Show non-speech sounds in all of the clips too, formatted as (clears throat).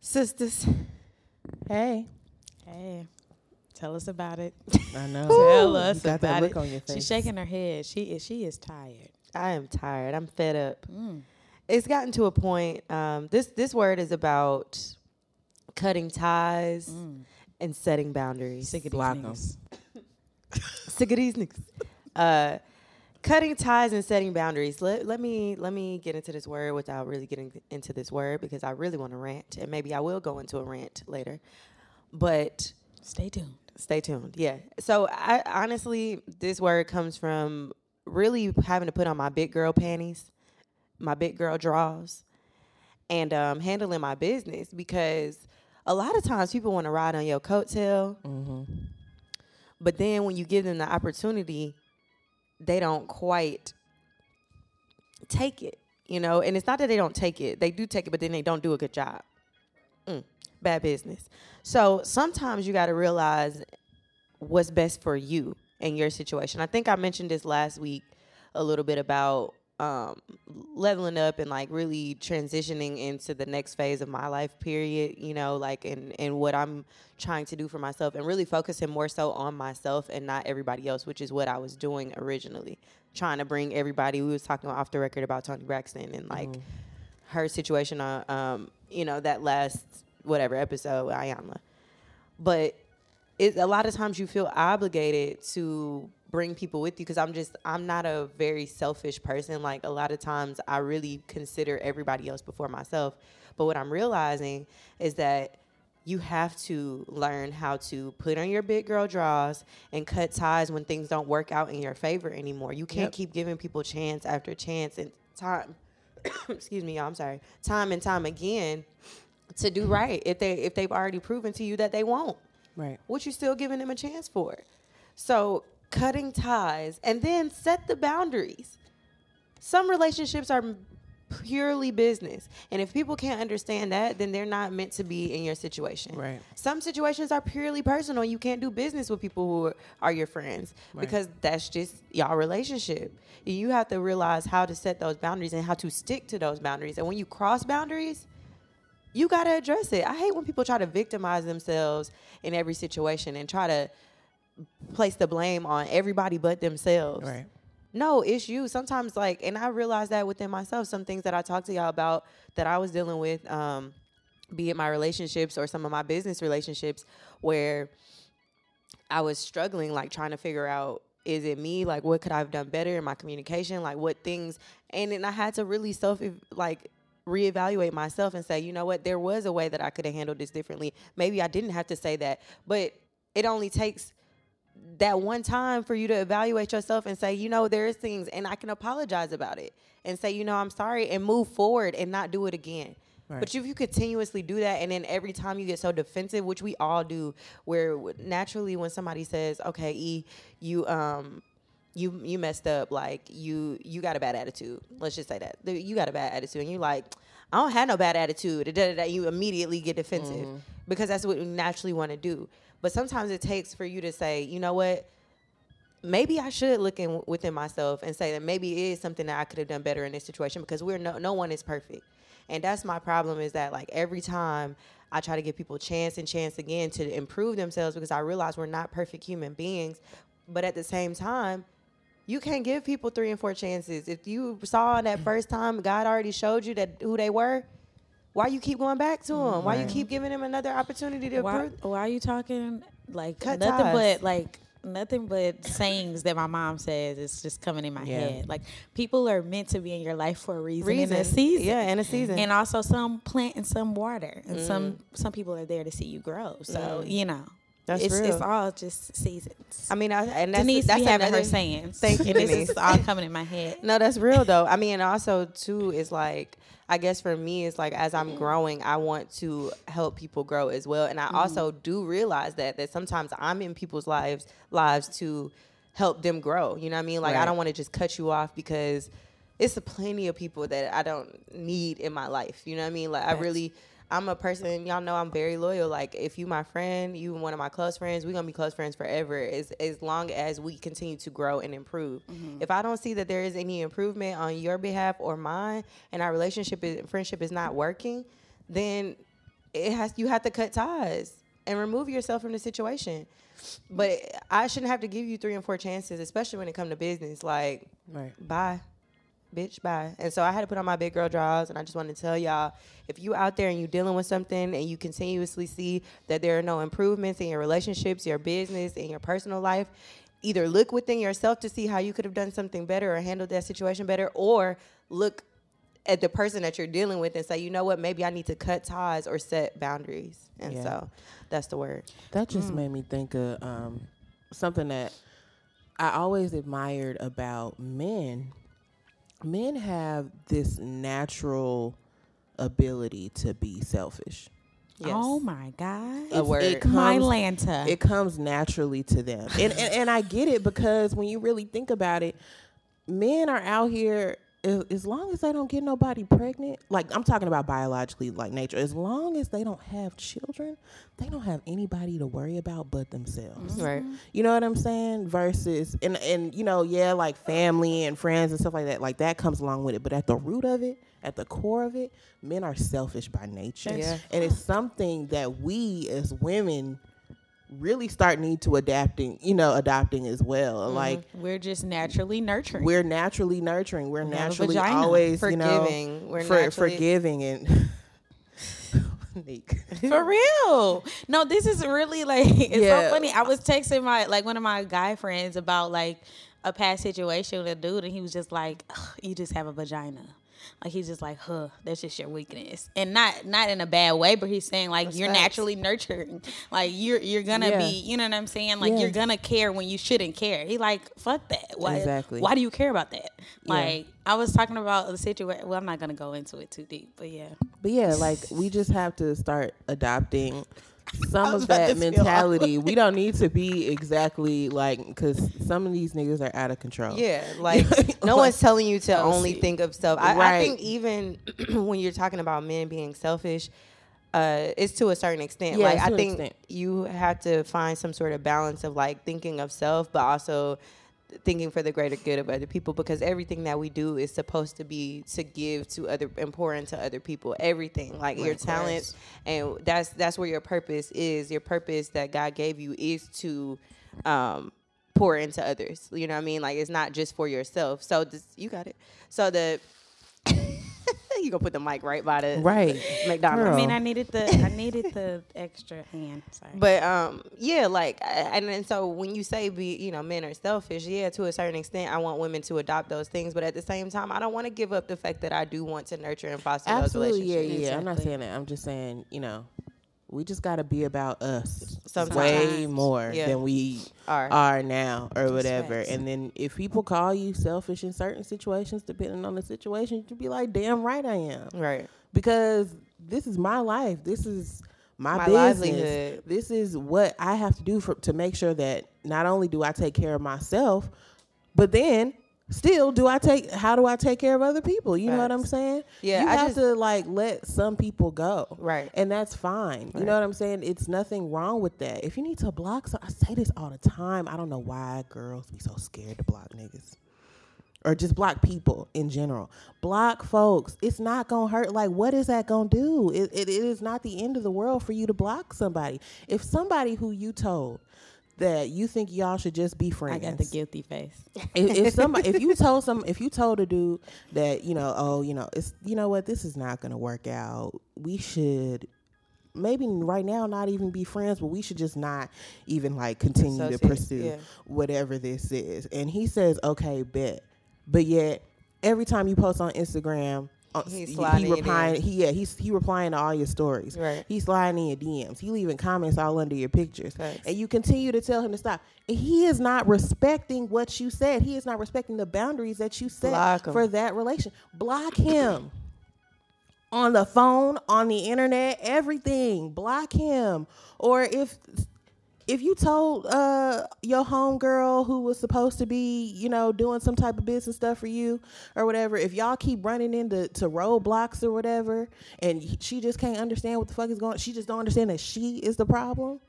Sisters. Hey. Hey, tell us about it. I know. (laughs) Tell us you got about that look it. on your face. She's shaking her head. She is. She is tired. I am tired. I'm fed up. Mm. It's gotten to a point. Um, this this word is about cutting ties Mm. and setting boundaries. Sick of these Block 'em. niggas. (laughs) Sick of these niggas. Uh, cutting ties and setting boundaries. Let, let me let me get into this word without really getting into this word because I really want to rant and maybe I will go into a rant later. But Stay tuned. stay tuned. Yeah. So I honestly, this word comes from really having to put on my big girl panties, my big girl drawers, and um, handling my business because a lot of times people want to ride on your coattail, Mm-hmm. but then when you give them the opportunity, they don't quite take it. You know, and it's not that they don't take it; they do take it, but then they don't do a good job. Mm, bad business. So sometimes you got to realize what's best for you and your situation. I think I mentioned this last week a little bit about um, leveling up and like really transitioning into the next phase of my life period, you know, like and and what I'm trying to do for myself and really focusing more so on myself and not everybody else, which is what I was doing originally. Trying to bring everybody we was talking off the record about Toni Braxton and like her situation on um, you know, that last whatever episode with Iyanla. But it, a lot of times you feel obligated to bring people with you because I'm just I'm not a very selfish person. Like a lot of times I really consider everybody else before myself. But what I'm realizing is that you have to learn how to put on your big girl draws and cut ties when things don't work out in your favor anymore. You can't Yep. keep giving people chance after chance and time (coughs) excuse me, y'all, I'm sorry. Time and time again to do mm-hmm. right if they if they've already proven to you that they won't Right. what you still giving them a chance for so cutting ties and then set the boundaries some relationships are purely business and if people can't understand that then they're not meant to be in your situation Right. some situations are purely personal you can't do business with people who are, are your friends Right. because that's just y'all relationship you have to realize how to set those boundaries and how to stick to those boundaries and when you cross boundaries you got to address it. I hate when people try to victimize themselves in every situation and try to place the blame on everybody but themselves. Right. No, it's you. Sometimes, like, and I realized that within myself, some things that I talked to y'all about that I was dealing with, um, be it my relationships or some of my business relationships, where I was struggling, like trying to figure out is it me? Like, what could I have done better in my communication? Like, what things? And then I had to really self, like, reevaluate myself and say, you know what, there was a way that I could have handled this differently. Maybe I didn't have to say that, but it only takes that one time for you to evaluate yourself and say, you know, there's things, and I can apologize about it and say, you know, I'm sorry, and move forward and not do it again. Right. But if you continuously do that, and then every time you get so defensive, which we all do, where naturally when somebody says, "Okay, E, you um, you you messed up, like you you got a bad attitude," let's just say that you got a bad attitude, and you're like, "I don't have no bad attitude," da, you immediately get defensive mm-hmm. because that's what we naturally want to do. But sometimes it takes for you to say, you know what, maybe I should look in within myself and say that maybe it is something that I could have done better in this situation because we're no no one is perfect. And that's my problem is that like every time I try to give people chance and chance again to improve themselves because I realize we're not perfect human beings, but at the same time, you can't give people three and four chances. If you saw that first time God already showed you that who they were, why you keep going back to them? Why you keep giving them another opportunity to Why, improve? why are you talking like Cut nothing ties. but like nothing but sayings that my mom says is just coming in my Yeah. head. Like people are meant to be in your life for a reason, in a Reason. season. Yeah, in a season. And also some plant and some water. And some Mm. some people are there to see you grow. So, you know. That's it's, real. it's all just seasons. I mean, I, and that's Denise that's be having another, her sayings. Thank you, (laughs) and this Denise. is all coming in my head. No, that's real though. I mean, and also too is like I guess for me it's like as I'm growing, I want to help people grow as well. And I mm-hmm. also do realize that that sometimes I'm in people's lives lives to help them grow. You know what I mean? Like I don't want to just cut you off because it's a plenty of people that I don't need in my life. You know what I mean? Like I really I'm a person, y'all know I'm very loyal. Like if you my friend, you one of my close friends, we're gonna be close friends forever as as long as we continue to grow and improve. Mm-hmm. If I don't see that there is any improvement on your behalf or mine and our relationship is friendship is not working, then it has you have to cut ties and remove yourself from the situation. But I shouldn't have to give you three and four chances, especially when it come to business. Like, Right. bye, bitch, bye. And so I had to put on my big girl drawers, and I just wanted to tell y'all, if you out there and you dealing with something, and you continuously see that there are no improvements in your relationships, your business, in your personal life, either look within yourself to see how you could have done something better or handled that situation better, or look at the person that you're dealing with and say, you know what, maybe I need to cut ties or set boundaries. And Yeah. so that's the word. That just made me think of um, something that I always admired about men. Men have this natural ability to be selfish. Yes. Oh my God. A word. It my comes, Lanta. it comes naturally to them. And, and and I get it because when you really think about it, men are out here as, long as they don't get nobody pregnant. Like I'm talking about biologically, like nature. As long as they don't have children, they don't have anybody to worry about but themselves. Mm-hmm. Right. You know what I'm saying? Versus and and you know, yeah, like family and friends and stuff like that. Like that comes along with it. But at the root of it, at the core of it, men are selfish by nature. Yeah. And it's something that we as women really start need to adapting, you know, adopting as well. Mm-hmm. Like We're just naturally nurturing. we're naturally nurturing. We're have a naturally vagina. always, you know, Forgiving. We're for, naturally- forgiving and (laughs) Neek. For real. No, this is really like (laughs) it's Yeah. so funny. I was texting my like one of my guy friends about like a past situation with a dude and he was just like, you just have a vagina. Like he's just like, huh, that's just your weakness. And not not in a bad way, but he's saying like That's you're facts. naturally nurturing. Like you're you're gonna Yeah. be you know what I'm saying? Like Yeah. you're gonna care when you shouldn't care. He like, fuck that. Why Exactly. why do you care about that? Yeah. Like I was talking about the situation well, I'm not gonna go into it too deep, but yeah. But yeah, like we just have to start adopting some of that mentality. We don't need to be exactly like because some of these niggas are out of control. Yeah, (laughs) like no one's telling you to only see. think of self. I, I think even (clears throat) when you're talking about men being selfish, uh, it's to a certain extent. Yeah, like I think extent. you have to find some sort of balance of like thinking of self, but also thinking for the greater good of other people because everything that we do is supposed to be to give to other and pour into other people everything like your talents. And that's that's where your purpose is. Your purpose that god gave you is to um pour into others you know what i mean? Like it's not just for yourself. So this, you got it. So the you gonna put the mic right by the Right. mcdonald's Girl. I mean I needed the I needed the (laughs) extra hand. Sorry. But um, yeah, like, I- and then so when you say be, you know, men are selfish, yeah, to a certain extent, I want women to adopt those things, but at the same time, I don't want to give up the fact that I do want to nurture and foster Absolutely. those Yeah, relationships. yeah. I'm not saying that. I'm just saying, you know, we just got to be about us Sometimes. way more Yeah. than we Are. are now or whatever. facts. And then if people call you selfish in certain situations, depending on the situation, you'd be like, damn right I am. Right. because this is my life. This is my, My business. livelihood. This is what I have to do for to make sure that not only do I take care of myself, but then still do I take how do I take care of other people? You know what I'm saying? Yeah, you I have just- to like let some people go, Right. And that's fine. You know what I'm saying? It's nothing wrong with that. If you need to block, so I say this all the time. I don't know why girls be so scared to block niggas or just block people in general. Block folks. It's not gonna hurt. Like, what is that gonna do? It, it, it is not the end of the world for you to block somebody. If somebody who you told that you think y'all should just be friends. I got the guilty face. if, if (laughs) somebody, if you told some, if you told a dude that you know, oh, you know, it's you know what, this is not gonna work out. We should maybe right now not even be friends, but we should just not even like continue to pursue yeah. whatever this is. And he says, okay, bet, but yet every time you post on Instagram. Uh, He's he- sliding he replying. He yeah. He's he replying to all your stories. Right. He's sliding in your DMs. He leaving comments all under your pictures. Facts. And you continue to tell him to stop. And he is not respecting what you said. He is not respecting the boundaries that you set for that relation. Block him. on the phone, on the internet, everything. Block him. Or if if you told uh your homegirl who was supposed to be, you know, doing some type of business stuff for you or whatever, if y'all keep running into to roadblocks or whatever, and she just can't understand what the fuck is going, on, she just don't understand that she is the problem.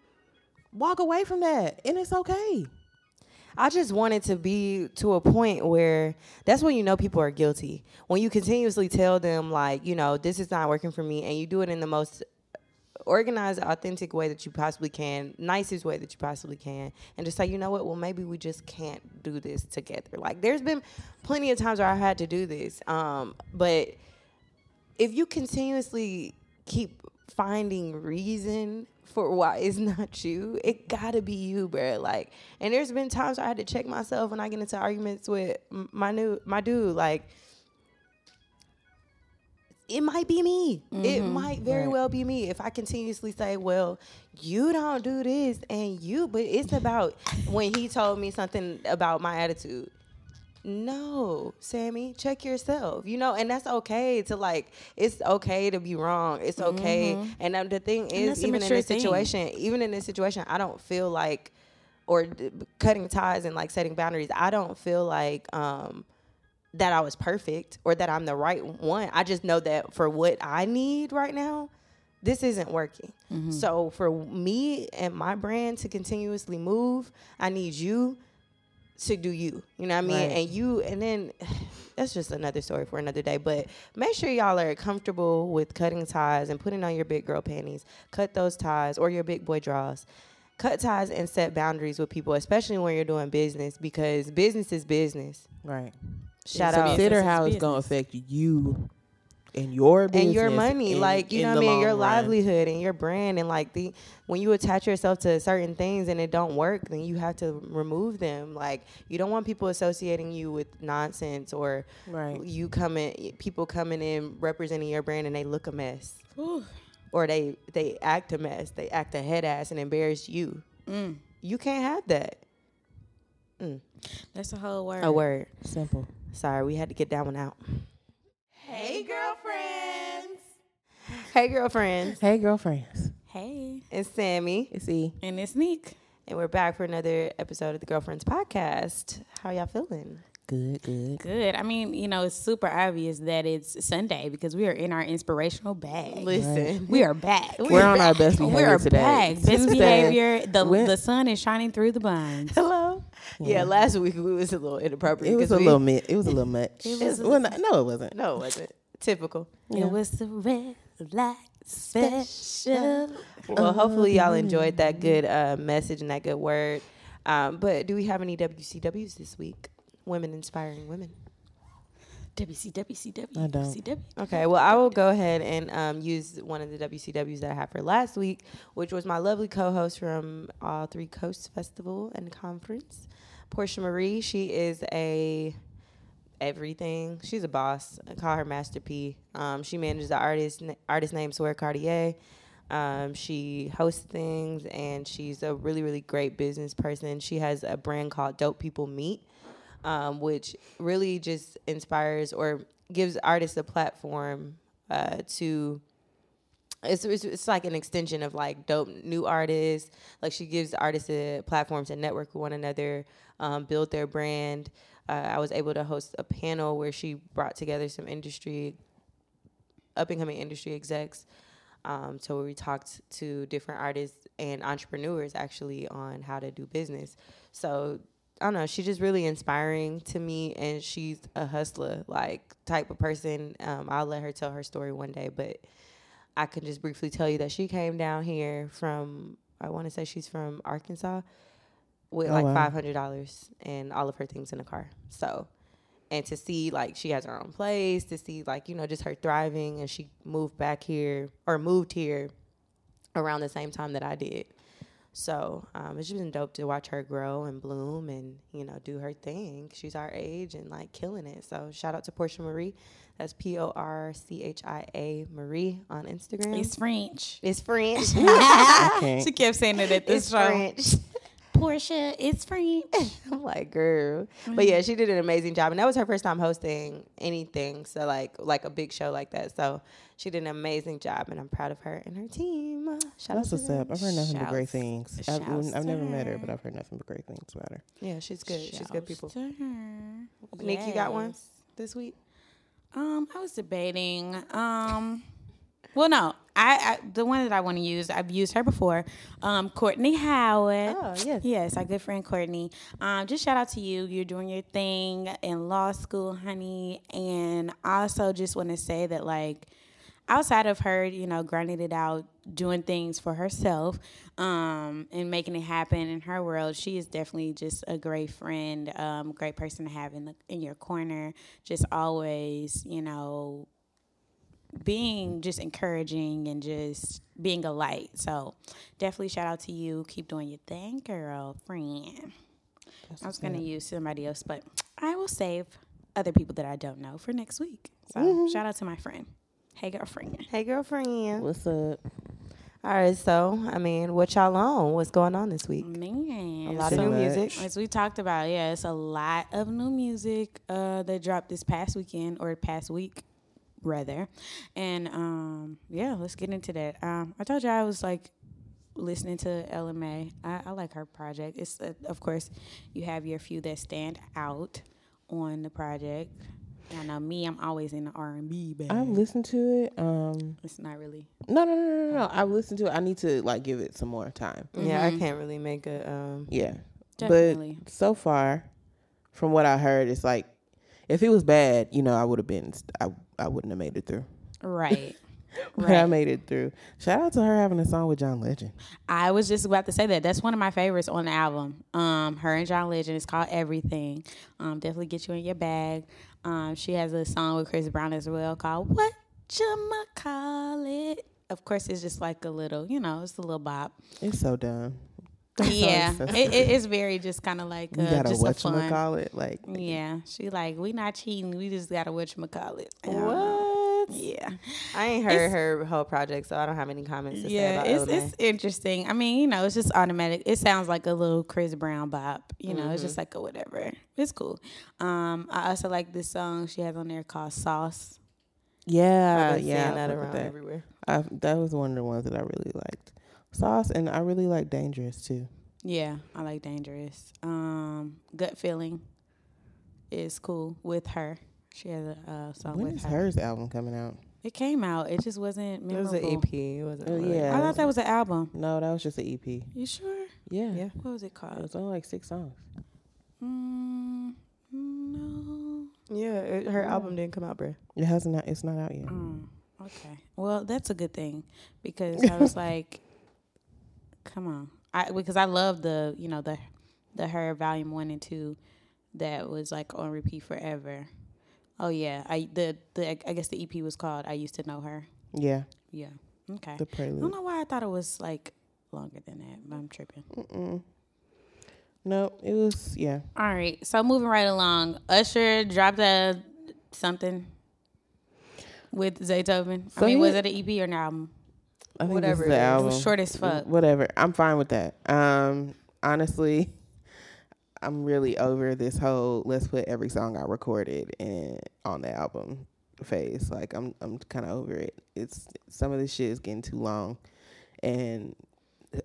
Walk away from that, and it's okay. I just wanted to be to a point where that's when you know people are guilty. When you continuously tell them like, you know, this is not working for me and you do it in the most organize the authentic way that you possibly can, nicest way that you possibly can, and just say, you know what? Well, maybe we just can't do this together. Like, there's been plenty of times where I had to do this, um, but if you continuously keep finding reason for why it's (laughs) not you, it gotta be you, bro. Like, and there's been times where I had to check myself when I get into arguments with my new my dude. Like, it might be me. It might very Right. well be me if I continuously say, "Well, you don't do this," and you. But it's about when he told me something about my attitude. No, Sammy, check yourself. You know, and that's okay to like. It's okay to be wrong. It's okay. And um, the thing is, even in this thing. situation, even in this situation, I don't feel like, or d- cutting ties and like setting boundaries. I don't feel like um that I was perfect or that I'm the right one. I just know that for what I need right now, this isn't working. Mm-hmm. So for me and my brand to continuously move, I need you to do you. You know what I mean? Right. And you and then (sighs) that's just another story for another day. But make sure y'all are comfortable with cutting ties and putting on your big girl panties. Cut those ties or your big boy draws. Cut ties and set boundaries with people, especially when you're doing business, because business is business. Right. Shout out Consider how it's gonna affect you and your business and your money, in- like you know what I mean, your run. livelihood and your brand, and like the when you attach yourself to certain things and it don't work, then you have to remove them. Like you don't want people associating you with nonsense or Right. you coming, people coming in representing your brand and they look a mess Ooh. or they they act a mess, they act a head ass and embarrass you. Mm. You can't have that. Mm. That's a whole word. A word. Simple. Sorry, we had to get that one out. Hey girlfriends. Hey, girlfriends, Hey girlfriends. Hey, it's Sammy. It's E. and it's Neek. And we're back for another episode of the Girlfriends Podcast. How y'all feeling? Good, good. Good. I mean, you know, it's super obvious that it's Sunday because we are in our inspirational bag. Listen, We are back. We're on our best We behavior are today. back. Best behavior. The the sun is shining through the blinds. hello. Yeah. last week we was a little inappropriate. It was a we- little mi- It was a little (laughs) much. It was a- well, no, no, it wasn't. No, it wasn't typical. Yeah. It was the red light special. Well, hopefully y'all enjoyed that good uh, message and that good word. Um, but do we have any WCWs this week? Women inspiring women. WCWCW. I don't. CW. Okay, well, I will go ahead and um, use one of the WCWs that I had for last week, which was my lovely co-host from All Three Coasts Festival and Conference, Porchia Marie. She is a everything. She's a boss. I call her Master P. Um, she manages the artist artist named Swear Cartier. Um, she hosts things and she's a really really great business person. She has a brand called Dope People Meet um, which really just inspires or gives artists a platform uh, to. It's, it's it's like an extension of like dope new artists. Like she gives artists a platform to network with one another, um, build their brand. Uh, I was able to host a panel where she brought together some industry, up and coming industry execs. Um, so we talked to different artists and entrepreneurs actually on how to do business. So I don't know. She's just really inspiring to me, and she's a hustler, like type of person. Um, I'll let her tell her story one day, but I can just briefly tell you that she came down here from. I want to say she's from Arkansas, with Oh, like wow. five hundred dollars and all of her things in the car. So, and to see like she has her own place, to see like you know just her thriving, and she moved back here or moved here around the same time that I did. So um, it's just been dope to watch her grow and bloom and you know do her thing. She's our age and like killing it. So shout out to Porchia Marie. That's P O R C H I A Marie on Instagram. It's French. It's French. (laughs) (laughs) Okay. She kept saying it at this it's show. French. Porchia, it's French. (laughs) I'm like, girl. But yeah, she did an amazing job. And that was her first time hosting anything. So like like a big show like that. So she did an amazing job and I'm proud of her and her team. Shout That's out what's to them. up. I've heard nothing but great things. I've, shouts I've to never met her, her. but I've heard nothing but great things about her. Yeah, she's good. She's good people. Shouts to her. Nick, you got one this week? Um, I was debating. Um, well, no, I, I the one that I want to use, I've used her before. Um, Courtney Howard. Oh, yes. yes, our good friend Courtney. Um, just shout out to you. You're doing your thing in law school, honey, and also just want to say that like. outside of her, you know, grinding it out, doing things for herself, um, and making it happen in her world, she is definitely just a great friend, um, great person to have in the in your corner. Just always, you know, being just encouraging and just being a light. So definitely shout out to you. Keep doing your thing, girlfriend. I was gonna use somebody else, but I will save other people that I don't know for next week. So shout out to my friend. Hey girlfriend. Hey, girlfriend. What's up? All right, so I mean, what y'all on? What's going on this week? Man. A lot So of new much. music. As we talked about, yeah, it's a lot of new music uh, that dropped this past weekend or past week, rather. And um, yeah, let's get into that. Um, I told you I was like listening to Ella Mai. I, I like her project. It's uh, of course you have your few that stand out on the project. I know me, I'm always in the R and B, but I've listened to it. Um, it's not really. no, no, no, no, no, no. I've listened to it. I need to like give it some more time. Yeah, I can't really make a. Um, Yeah, Definitely. but so far, from what I heard, it's like if it was bad, you know, I would have been. I I wouldn't have made it through. Right. (laughs) But I made it through. Shout out to her having a song with John Legend. I was just about to say that. That's one of my favorites on the album. Um, her and John Legend. It's called Everything. Um, definitely get you in your bag. Um, she has a song with Chris Brown as well called What You Call It. Of course, it's just like a little, you know, it's a little bop. It's so dumb. Yeah, it, it, it's very just kind of like You uh, gotta just a what fun. call it like Yeah, she like we not cheating. We just gotta what you call it. what? Yeah. I ain't heard It's- her whole project, so I don't have any comments to say Yeah, about it's Ella Mai. it's interesting. I mean, you know, it's just automatic. It sounds like a little Chris Brown bop. You know, it's just Mm-hmm. like a whatever. It's cool. Um, I also like this song she has on there called Sauce. Yeah, yeah. that around that. everywhere. I, that was one of the ones that I really liked. Sauce, and I really like Dangerous too. Yeah, I like Dangerous. Um, Gut Feeling is cool with her. She has a uh, song When with is her. hers album coming out? It came out. It just wasn't memorable. It was an EP. It wasn't. Oh, really- yeah. I thought that was an album. No, that was just an EP. You sure? Yeah, Yeah. What was it called? It was only like six songs. Mm, no. Yeah, it, her album didn't come out, bruh. It hasn't. It's not out yet. Mm, okay. Well, that's a good thing because (laughs) I was like, come on. I because I love the you know the the her volume one and two that was like on repeat forever. Oh yeah, I the the I guess the EP was called I used to know her. Yeah, Yeah. Okay. the prelude. I don't know why I thought it was like longer than that, but I'm tripping. Mm-mm. No, it was. Yeah, All right. So moving right along, Usher dropped a something with Zaytoven. So I mean, was it an EP or an album? I think Whatever this is the album. was short as fuck. Whatever. I'm fine with that. Um, honestly, (laughs) I'm really over this whole let's put every song I recorded in on the album phase. Like I'm I'm kind of over it. It's some of this shit is getting too long, and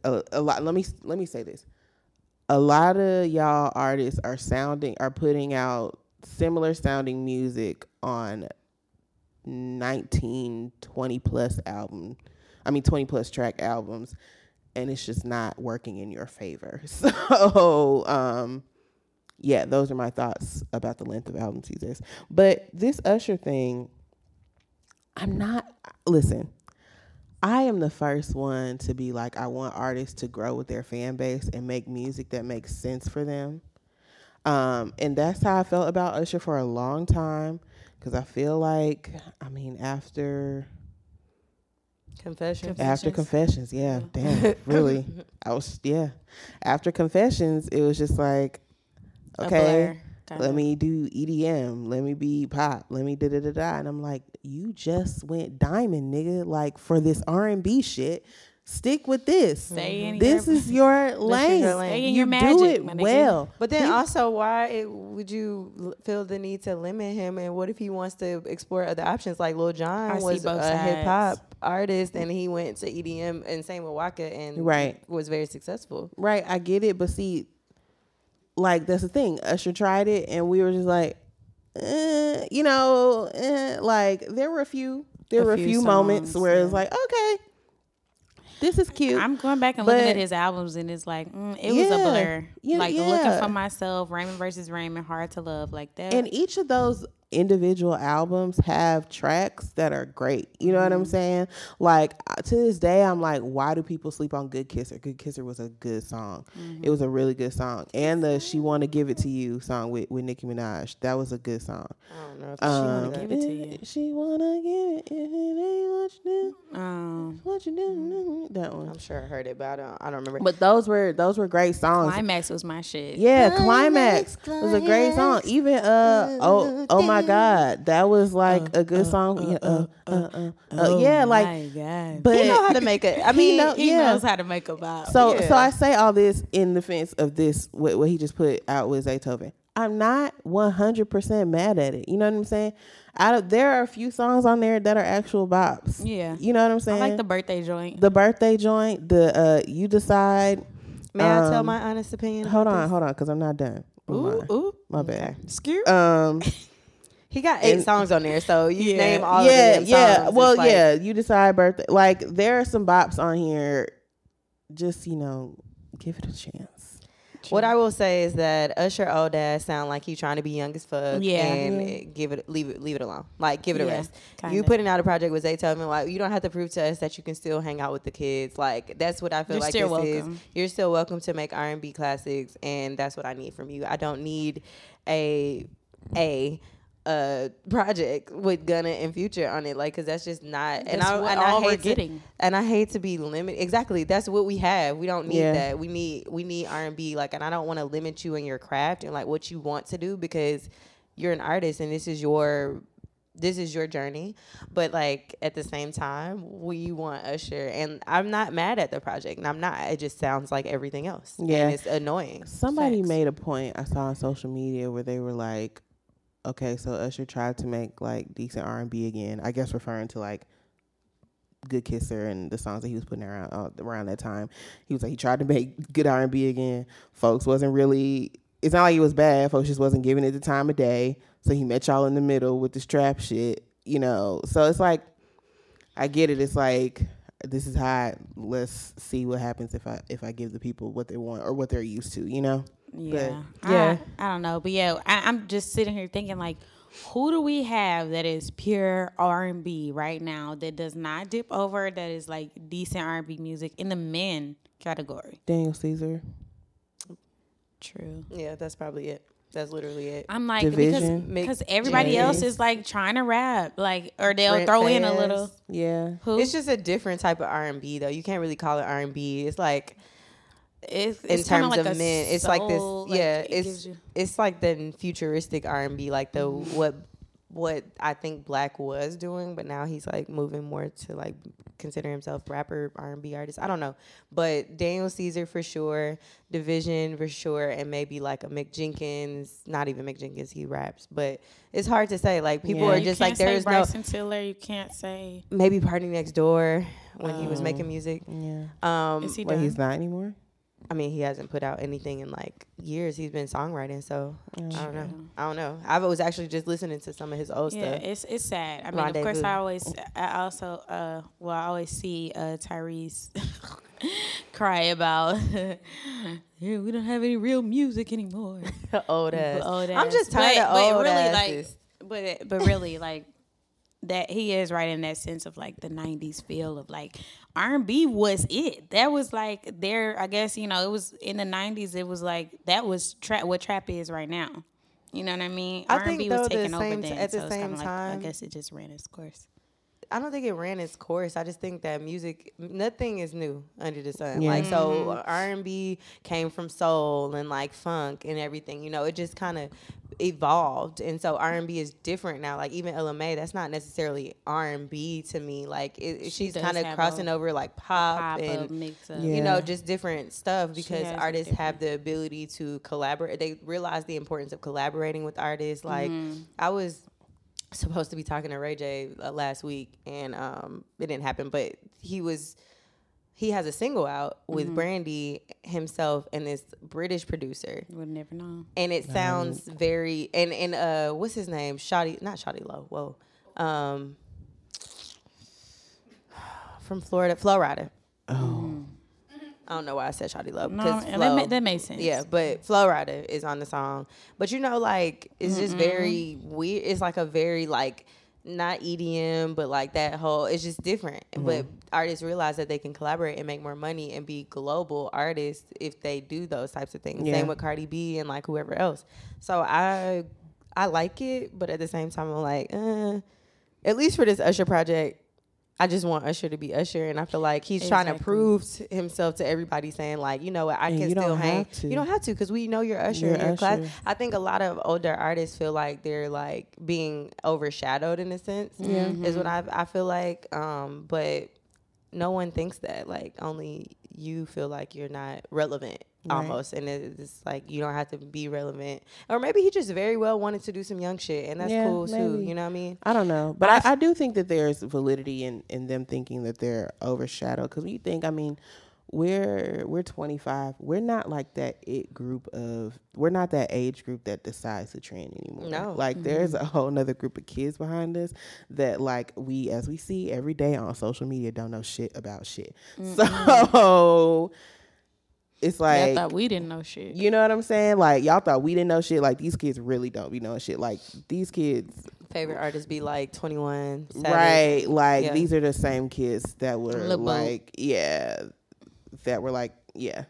a, a lot. Let me let me say this. A lot of y'all artists are sounding are putting out similar sounding music on 19 20 plus album I mean 20 plus track albums and it's just not working in your favor. (laughs) So, um yeah, those are my thoughts about the length of albums these days. But this Usher thing I'm not listen. I am the first one to be like I want artists to grow with their fan base and make music that makes sense for them. Um, and that's how I felt about Usher for a long time because I feel like, I mean, after Confessions. after Confessions? confessions, yeah, mm-hmm. damn, (laughs) really, I was yeah. After confessions, it was just like, okay, blur, kinda. let me do EDM, let me be pop, let me da da da da, and I'm like, you just went diamond, nigga, like for this R and B shit. Stick with this. Stay in This (laughs) your- is your lane. your lane. Stay in you your do it well. But then He- also, why it, would you feel the need to limit him? And what if he wants to explore other options? Like Lil I Jon see was a hip hop artist, and he went to EDM, and same with Waka, and Right. was very successful. Right, I get it, but see, like that's the thing. Usher tried it, and we were just like, eh, you know, eh, like there were a few, there A were a few few moments songs, where it's yeah. like, okay, this is cute. I'm going back and looking at his albums, and it's like mm, it was a blur. Yeah, like yeah. looking for myself, Raymond versus Raymond, hard to love, like that. and each of those individual albums have tracks that are great. You know what Mm-hmm. I'm saying? Like uh, to this day, I'm like, why do people sleep on Good Kisser? Good Kisser was a good song. Mm-hmm. It was a really good song, and the She Wanna Give It to You song with with Nicki Minaj that was a good song. I don't know if Um, she wanna give it to you. She wanna give it if it ain't what you do, Um, what you do. That one. I'm sure I heard it, but I don't. I don't remember. But those were those were great songs. Climax was my shit. Yeah, climax was a great song. Even uh oh oh my god, that was like a good song. Yeah, uh, uh, uh, uh, yeah, like my God. but he know how to make it. I (laughs) He mean, know- he yeah. knows how to make a vibe. so yeah. so I say all this in defense of this what, what he just put out with Zaytoven. I'm not 100% mad at it. You know what I'm saying? Out of there are a few songs on there that are actual bops. yeah, You know what I'm I saying? like the birthday joint. the birthday joint, the uh you decide. may I tell um, my honest opinion? Hold on, hold on cuz I'm not done. Ooh, ooh. My bad. Skirt. Um (laughs) He got eight and- songs on there, so you Yeah. name all yeah, of them. yeah. songs. Well, like- yeah. You decide birthday. Like there are some bops on here. Just you know, give it a chance. What I will say is that Usher old ass sound like he trying to be young as fuck. Yeah. and Yeah. it- give it, leave it, leave it alone. Like give it a rest. kinda. You putting out a project with Zaytoven, like you don't have to prove to us that you can still hang out with the kids. Like that's what I feel You're like still this welcome. is. You're still welcome to make R and B classics, and that's what I need from you. I don't need a a uh project with Gunna and Future on it, like because that's just not. and I what and I we're hate to- getting. and I hate to be limited. Exactly, that's what we have. We don't need Yeah. that. We need we need R and B. Like, and I don't want to limit you in your craft and like what you want to do because you're an artist and this is your this is your journey. But like at the same time, we want Usher, and I'm not mad at the project, and I'm not. It just sounds like everything else. Yeah. and it's annoying. Somebody Facts. made a point I saw on social media where they were like, "Okay, so Usher tried to make like decent R and B again." I guess referring to like Good Kisser and the songs that he was putting around uh, around that time. He was like he tried to make good R and B again. Folks wasn't really. It's not like it was bad. Folks just wasn't giving it the time of day. So he met y'all in the middle with this trap shit. You know. So it's like, I get it. It's like this is hot. Let's see what happens if I if I give the people what they want or what they're used to. You know. Yeah, yeah. I, I don't know, but yeah, I, I'm just sitting here thinking like, who do we have that is pure R and B right now that does not dip over that is like decent R and B music in the men category? Daniel Caesar. True. Yeah, that's probably it. That's literally it. I'm like Division. because because everybody else is like trying to rap, like or they'll Brent throw in a little. Yeah. Who? It's just a different type of R and B though. You can't really call it R and B. It's like it's, in it's kinda terms like of a men. It's like this, like, yeah. it it's it's like the futuristic R and B, like the Mm-hmm. what what I think Black was doing, but now he's like moving more to like consider himself rapper R and B artist. I don't know, but Daniel Caesar for sure, Division for sure, and maybe like a Mick Jenkins. Not even Mick Jenkins, he raps, but it's hard to say. Like people Yeah. are just like say there's no Bryson Tiller. You can't say. maybe PartyNextDoor when he was Oh. making music. Yeah. Um, Is he Wait, done? he's not anymore. I mean, he hasn't put out anything in like years. He's been songwriting, so I don't know. I don't know. I was actually just listening to some of his old Yeah, stuff. it's it's sad. I mean, of course, I always, I also, uh, well, I always see uh, Tyrese (laughs) cry about, (laughs) yeah, we don't have any real music anymore. (laughs) old ass. Old ass. I'm just tired But- of but old really, asses. like, but but really, like that he is right in that sense of like the '90s feel of like R&B was it. That was like there. I guess you know it was in the '90s. It was like that was trap. What trap is right now. You know what I mean? I R&B think, was though, the taking over then. at the so kinda same like, I guess it just ran its course. I don't think it ran its course. I just think that music, nothing is new under the sun. Yeah. Like so, Mm-hmm. R and B came from soul and like funk and everything. You know, it just kind of evolved, and so R and B is different now. Like even Ella Mai, that's not necessarily R and B to me. Like it, She she's kind of crossing a over like pop, Pop and up. Yeah. you know, just different stuff because artists have the ability to collaborate. They realize the importance of collaborating with artists. Like Mm-hmm. I was supposed to be talking to Ray J uh, last week, and um, it didn't happen. But he was. He has a single out Mm-hmm. with Brandy himself and this British producer, You would never know. and it sounds very and and uh, what's his name? Shoddy, not Shoddy Low. Whoa, um, (sighs) from Florida, Florida. Oh. I don't know why I said Shawty Love No, because and that, ma- that makes sense. yeah, but Flo Rida is on the song. But you know, like it's just very weird. It's like a very like not EDM, but like that whole. It's just different. But artists realize that they can collaborate and make more money and be global artists if they do those types of things. Yeah. Same with Cardi B and like whoever else. So I I like it, but at the same time, I'm like, uh, at least for this Usher project. I just want Usher to be Usher, and I feel like he's trying to prove to himself to everybody, saying like, you know what, I And can you don't still hang. have to. You don't have to because we know you're Usher. You're You're class. I think a lot of older artists feel like they're like being overshadowed in a sense. Yeah. is what I I feel like. Um, but no one thinks that. Like only you feel like you're not relevant Right. almost, and it's like you don't have to be relevant. Or maybe he just very well wanted to do some young shit, and that's Yeah, cool too. You know what I mean? I don't know, but I, I do think that there's validity in, in them thinking that they're overshadowed. Because you think, I mean, we're we're 25. We're not like that it group of. We're not that age group that decides the trend anymore. No. like there's mm-hmm. a whole nother group of kids behind us that like we, as we see every day on social media, don't know shit about shit. So it's like I like thought we didn't know shit. you know what I'm saying? Like y'all thought we didn't know shit. Like these kids really don't be knowing shit. Like these kids Favorite artists be like 21, Savage. Right. Like Yeah. these are the same kids that were Lil Bo. like, yeah, that were like, yeah.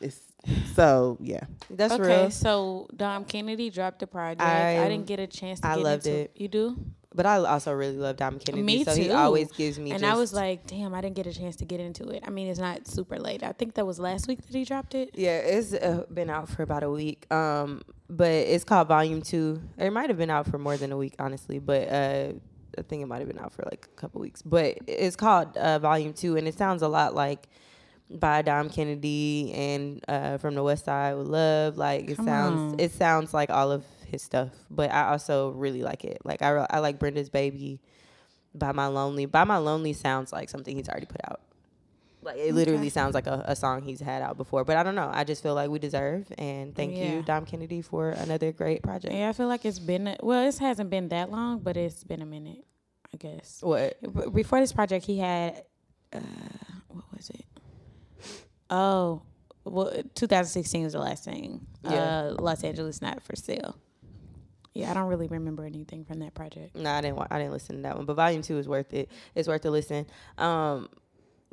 It's so yeah. That's okay, real. so Dom Kennedy dropped the project. I, I- didn't get a chance to I get loved into it. You do? But I also really love Dom Kennedy. Me so he always gives me. and just, I was like, damn, I didn't get a chance to get into it. I mean, it's not super late. I think that was last week that he dropped it. Yeah, it's uh, been out for about a week. Um, but it's called Volume Two. It might have been out for more than a week, honestly. But uh, I think it might have been out for like a couple weeks. But it's called uh, Volume Two, and it sounds a lot like by Dom Kennedy and uh, from the West Side with Love. Like it Come sounds, on. it sounds like all of his stuff. But I also really like it. Like I, re- I like Brenda's Baby. By My Lonely. By My Lonely sounds like something he's already put out. Like it literally Okay. sounds like a, a song he's had out before. But I don't know. I just feel like we deserve and thank Yeah. you, Dom Kennedy, for another great project. Yeah, I feel like it's been a- well, it hasn't been that long, but it's been a minute, I guess. What? Before this project, he had uh, what was it? Oh, well, 2016 was the last thing. Yeah. Uh, Los Angeles not for sale. Yeah, I don't really remember anything from that project. No, I didn't. wa- I didn't listen to that one. But Volume Two is worth it. It's worth a listen. Um,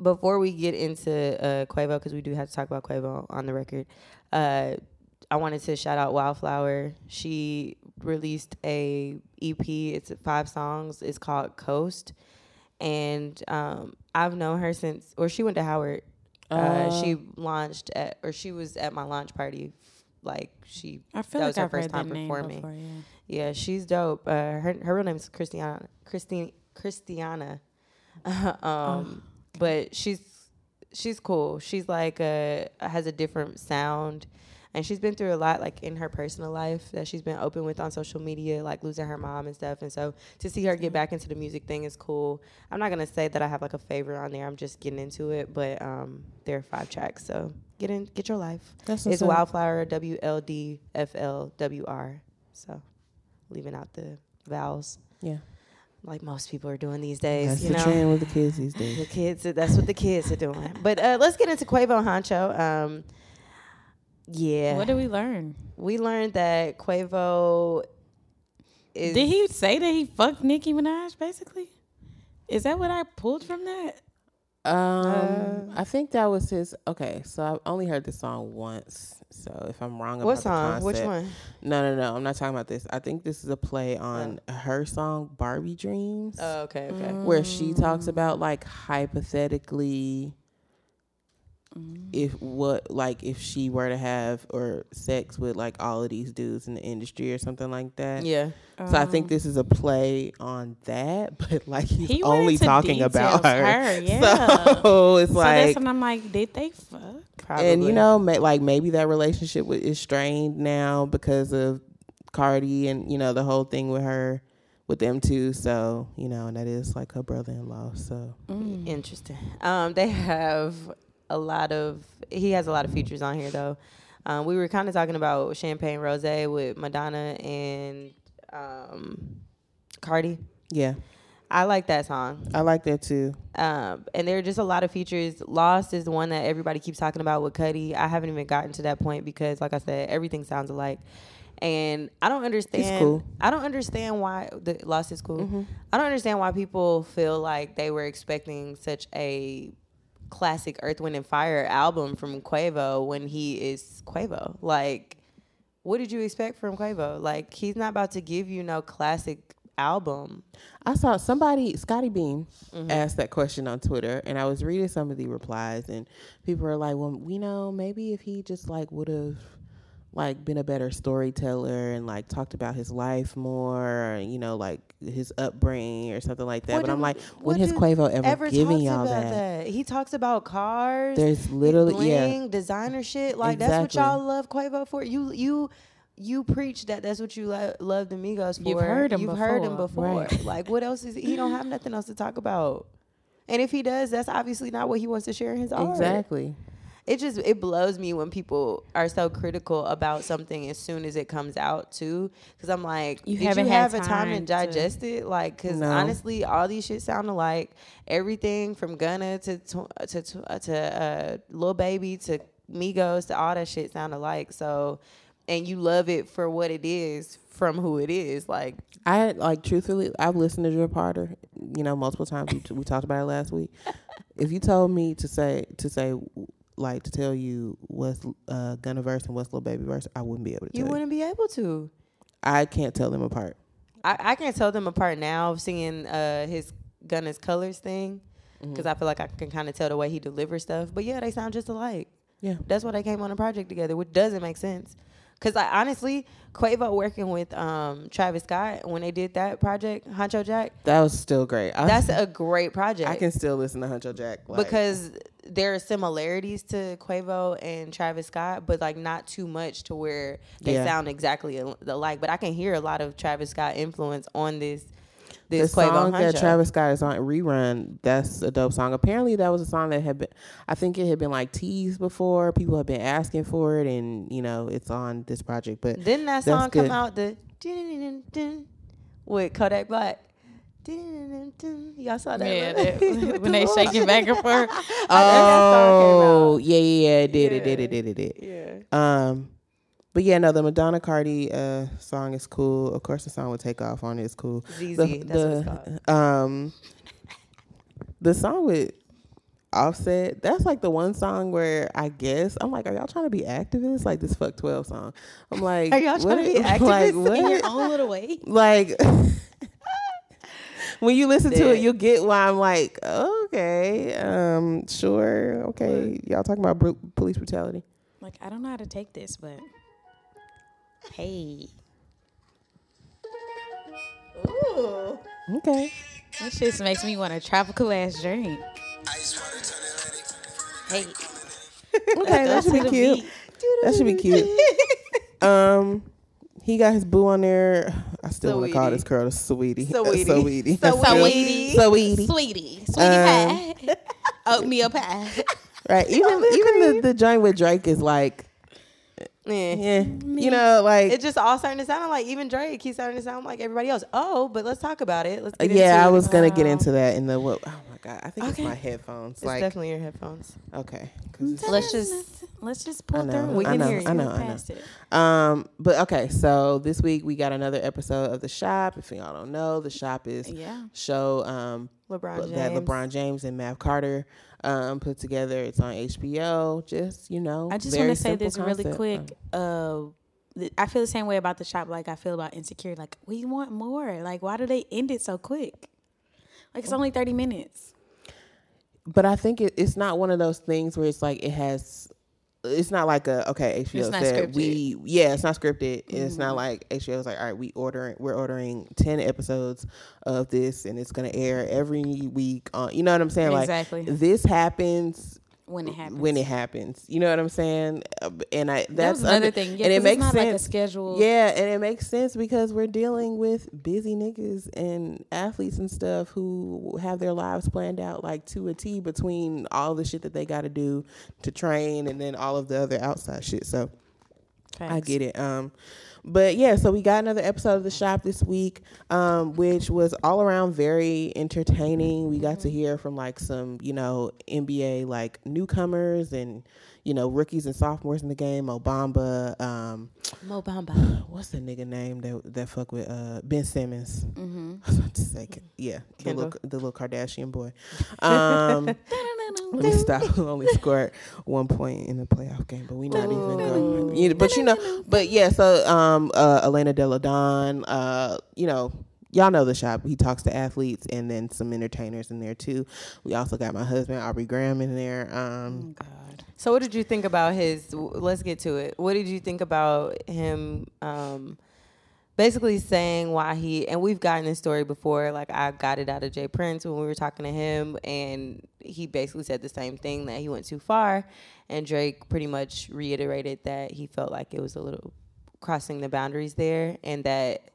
before we get into uh, Quavo, because we do have to talk about Quavo on the record, uh, I wanted to shout out Wildflower. She released a EP. It's five songs. It's called Coast, and um, I've known her since, or she went to Howard. Uh, she launched at, or she was at my launch party. Like she, I feel that like was her I've first heard time that name performing. before. Yeah. Yeah, she's dope. Uh, her her real name is Christiana. Christine Christiana. (laughs) um, but she's she's cool. She's like uh has a different sound, and she's been through a lot like in her personal life that she's been open with on social media, like losing her mom and stuff. And so to see her get back into the music thing is cool. I'm not gonna say that I have like a favorite on there. I'm just getting into it, but um, there are five tracks, so get in, get your life. That's It's. Wildflower, W L D F L W R. So, leaving out the vowels, Yeah. like most people are doing these days. That's you the know, trend with the kids these days. the kids. That's what the kids are doing. But uh, let's get into Quavo and Huncho. Um, yeah, What did we learn? we learned that Quavo is. Did he say that he fucked Nicki Minaj? Basically, is that what I pulled from that? Um, I think that was his. Okay, so I've only heard the song once. So if I'm wrong about What the song? Which concept- one? No, no, no. I'm not talking about this. I think this is a play on her song "Barbie Dreams," Oh, okay, okay. where she talks about like hypothetically if what like if she were to have or sex with like all of these dudes in the industry or something like that. Yeah. So I think this is a play on that, (laughs) but like he's He only talking about her. her, (laughs) yeah. So it's So like that's when I'm like, did they fuck? Probably. and you know, ma- like maybe that relationship wa- is strained now because of Cardi and you know the whole thing with her, with them too. So you know, and that is like her brother-in-law. So Mm. Interesting. Um, they have a lot of. He has a lot of features on here though. Um, we were kind of talking about Champagne Rose with Madonna and um, Cardi. yeah, I like that song. I like that too. Um, and there are just a lot of features. Lost is the one that everybody keeps talking about with Cudi. I haven't even gotten to that point because, like I said, everything sounds alike. And I don't understand. cool. Mm-hmm. I don't understand why the Lost is cool. I don't understand why people feel like they were expecting such a classic Earth, Wind, and Fire album from Quavo when he is Quavo. Like, what did you expect from Quavo? Like, he's not about to give you no classic album. I saw somebody, Scottie Beam, Mm-hmm. asked that question on Twitter, and I was reading some of the replies, and people were like, "Well, we know maybe if he just like would have." Like been a better storyteller and like talked about his life more, you know, like his upbringing or something like that. What but I'm like, when has Quavo ever, ever given y'all about that? He talks about cars. There's literally yeah. designer shit. Like that's what y'all love Quavo for. You you you preach that that's what you lo- love the Migos for. You've heard him You've heard him before. before. Right. (laughs) Like what else is he don't have nothing else to talk about. And if he does, that's obviously not what he wants to share in his art. Exactly. It just it blows me when people are so critical about something as soon as it comes out too. Because I'm like, You did haven't you had have a time to time to- digest it? Like, because No. honestly, all these shit sound alike. Everything from Gunna to to to to, to uh, Lil Baby to Migos to all that shit sound alike. So, and you love it for what it is from who it is. Like, I like truthfully, I've listened to Drip Harder, you know, multiple times. We, we talked about it last week. (laughs) If you told me to say to say like to tell you what's uh, Gunna verse and what's Lil Baby verse, I wouldn't be able to. you wouldn't be able to. I can't tell them apart. I, I can't tell them apart now Seeing uh, his Gunna's Colors thing because I feel like I can kind of tell the way he delivers stuff. But yeah, they sound just alike. Yeah. That's why they came on a project together, which doesn't make sense. Because I honestly, Quavo working with um, Travis Scott when they did that project, Huncho Jack, That was still great. I, that's a great project. I can still listen to Huncho Jack like, because there are similarities to Quavo and Travis Scott, but like not too much to where they Yeah. sound exactly al- alike. But I can hear a lot of Travis Scott influence on this This the Quavo song that Huncho. Travis Scott is on rerun. That's a dope song. Apparently, that was a song that had been. I think it had been like teased before. People have been asking for it, and you know, it's on this project. But Didn't that song come good. out the with Kodak Black? Y'all saw that? Yeah, right? that- (laughs) when they little- shaking back and forth. (laughs) oh, yeah, yeah, yeah, it did, it did, Yeah. it did, it did. Yeah. Um, but yeah, no, the Madonna Cardi uh song is cool. Of course, the song with Takeoff on it is cool. ZZ, The- that's what it's the- called. Um, the song with Offset, that's like the one song where I guess I'm like, are y'all trying to be activists? Like this "Fuck 12 song. I'm like, Are y'all trying to be (laughs) activists Like, In your own little way. like when you listen to it, you'll get why I'm like, okay, um, sure, okay. Y'all talking about bru- police brutality? Like I don't know how to take this, but hey, Ooh. Okay. this just makes me want a tropical ass drink. Hey, Okay, that should be cute. That should be cute. (laughs) um, he got his boo on there. I still want to call this girl a sweetie. Sweetie. Sweetie. (laughs) Sweetie. Sweetie. sweetie, sweetie Um, pie, oatmeal pie. (laughs) Right. (laughs) Even even the, the joint with Drake is like, Yeah. yeah, you know, like It's just all starting to sound like even Drake. He's starting to sound like everybody else. Oh, but let's talk about it. Let's get into yeah. I it. was gonna get into that in the what? Oh my god, I think Okay. it's my headphones. It's like, definitely your headphones. okay, 'cause it's- Let's just let's just I pull know, through. We I can know, hear you. I know, I know. past it. Um, but okay, so this week we got another episode of the shop. If y'all don't know, the shop is Yeah. show um LeBron James. that LeBron James and Mav Carter um put together. It's on HBO. Just you know, I just very want to say simple this really concept. quick. Uh, th- I feel the same way about the shop, like I feel about insecure. Like we want more. Like why do they end it so quick? Like it's only thirty minutes. But I think it, it's not one of those things where it's like it has. It's not like a okay. HBO It's not said scripted. Mm-hmm. we yeah. It's not scripted. It's not like HBO was like all right. We ordering we're ordering ten episodes of this and it's gonna air every week on. You know what I'm saying? Exactly. Like this happens When it happens. when it happens. You know what I'm saying? Uh, And I That that's was another under- thing. Yeah, and it makes sense. like a schedule. Yeah, and it makes sense because we're dealing with busy niggas and athletes and stuff who have their lives planned out like to a T between all the shit that they got to do to train and then all of the other outside shit. So I get it. Um, but yeah, so we got another episode of the shop this week, um, which was all around very entertaining. We got to hear from like some, you know, NBA like newcomers and you know rookies and sophomores in the game. Obamba, um, Mo Bamba. (sighs) what's the nigga name that that fuck with uh, Ben Simmons? Mm-hmm. (laughs) I was about to say, yeah, the little, the little Kardashian boy. (laughs) Um, let me stop. (laughs) Only scored one point in the playoff game, but we not even going. But you know, but yeah. So, um, uh, Elena Delle Donne, uh, you know. Y'all know the shop. He talks to athletes and then some entertainers in there too. We also got my husband Aubrey Graham in there. Um, God. So what did you think about his? Let's get to it. What did you think about him? Um, basically saying why he and we've gotten this story before. Like I got it out of J. Prince when we were talking to him, and he basically said the same thing that he went too far, and Drake pretty much reiterated that he felt like it was a little crossing the boundaries there, and that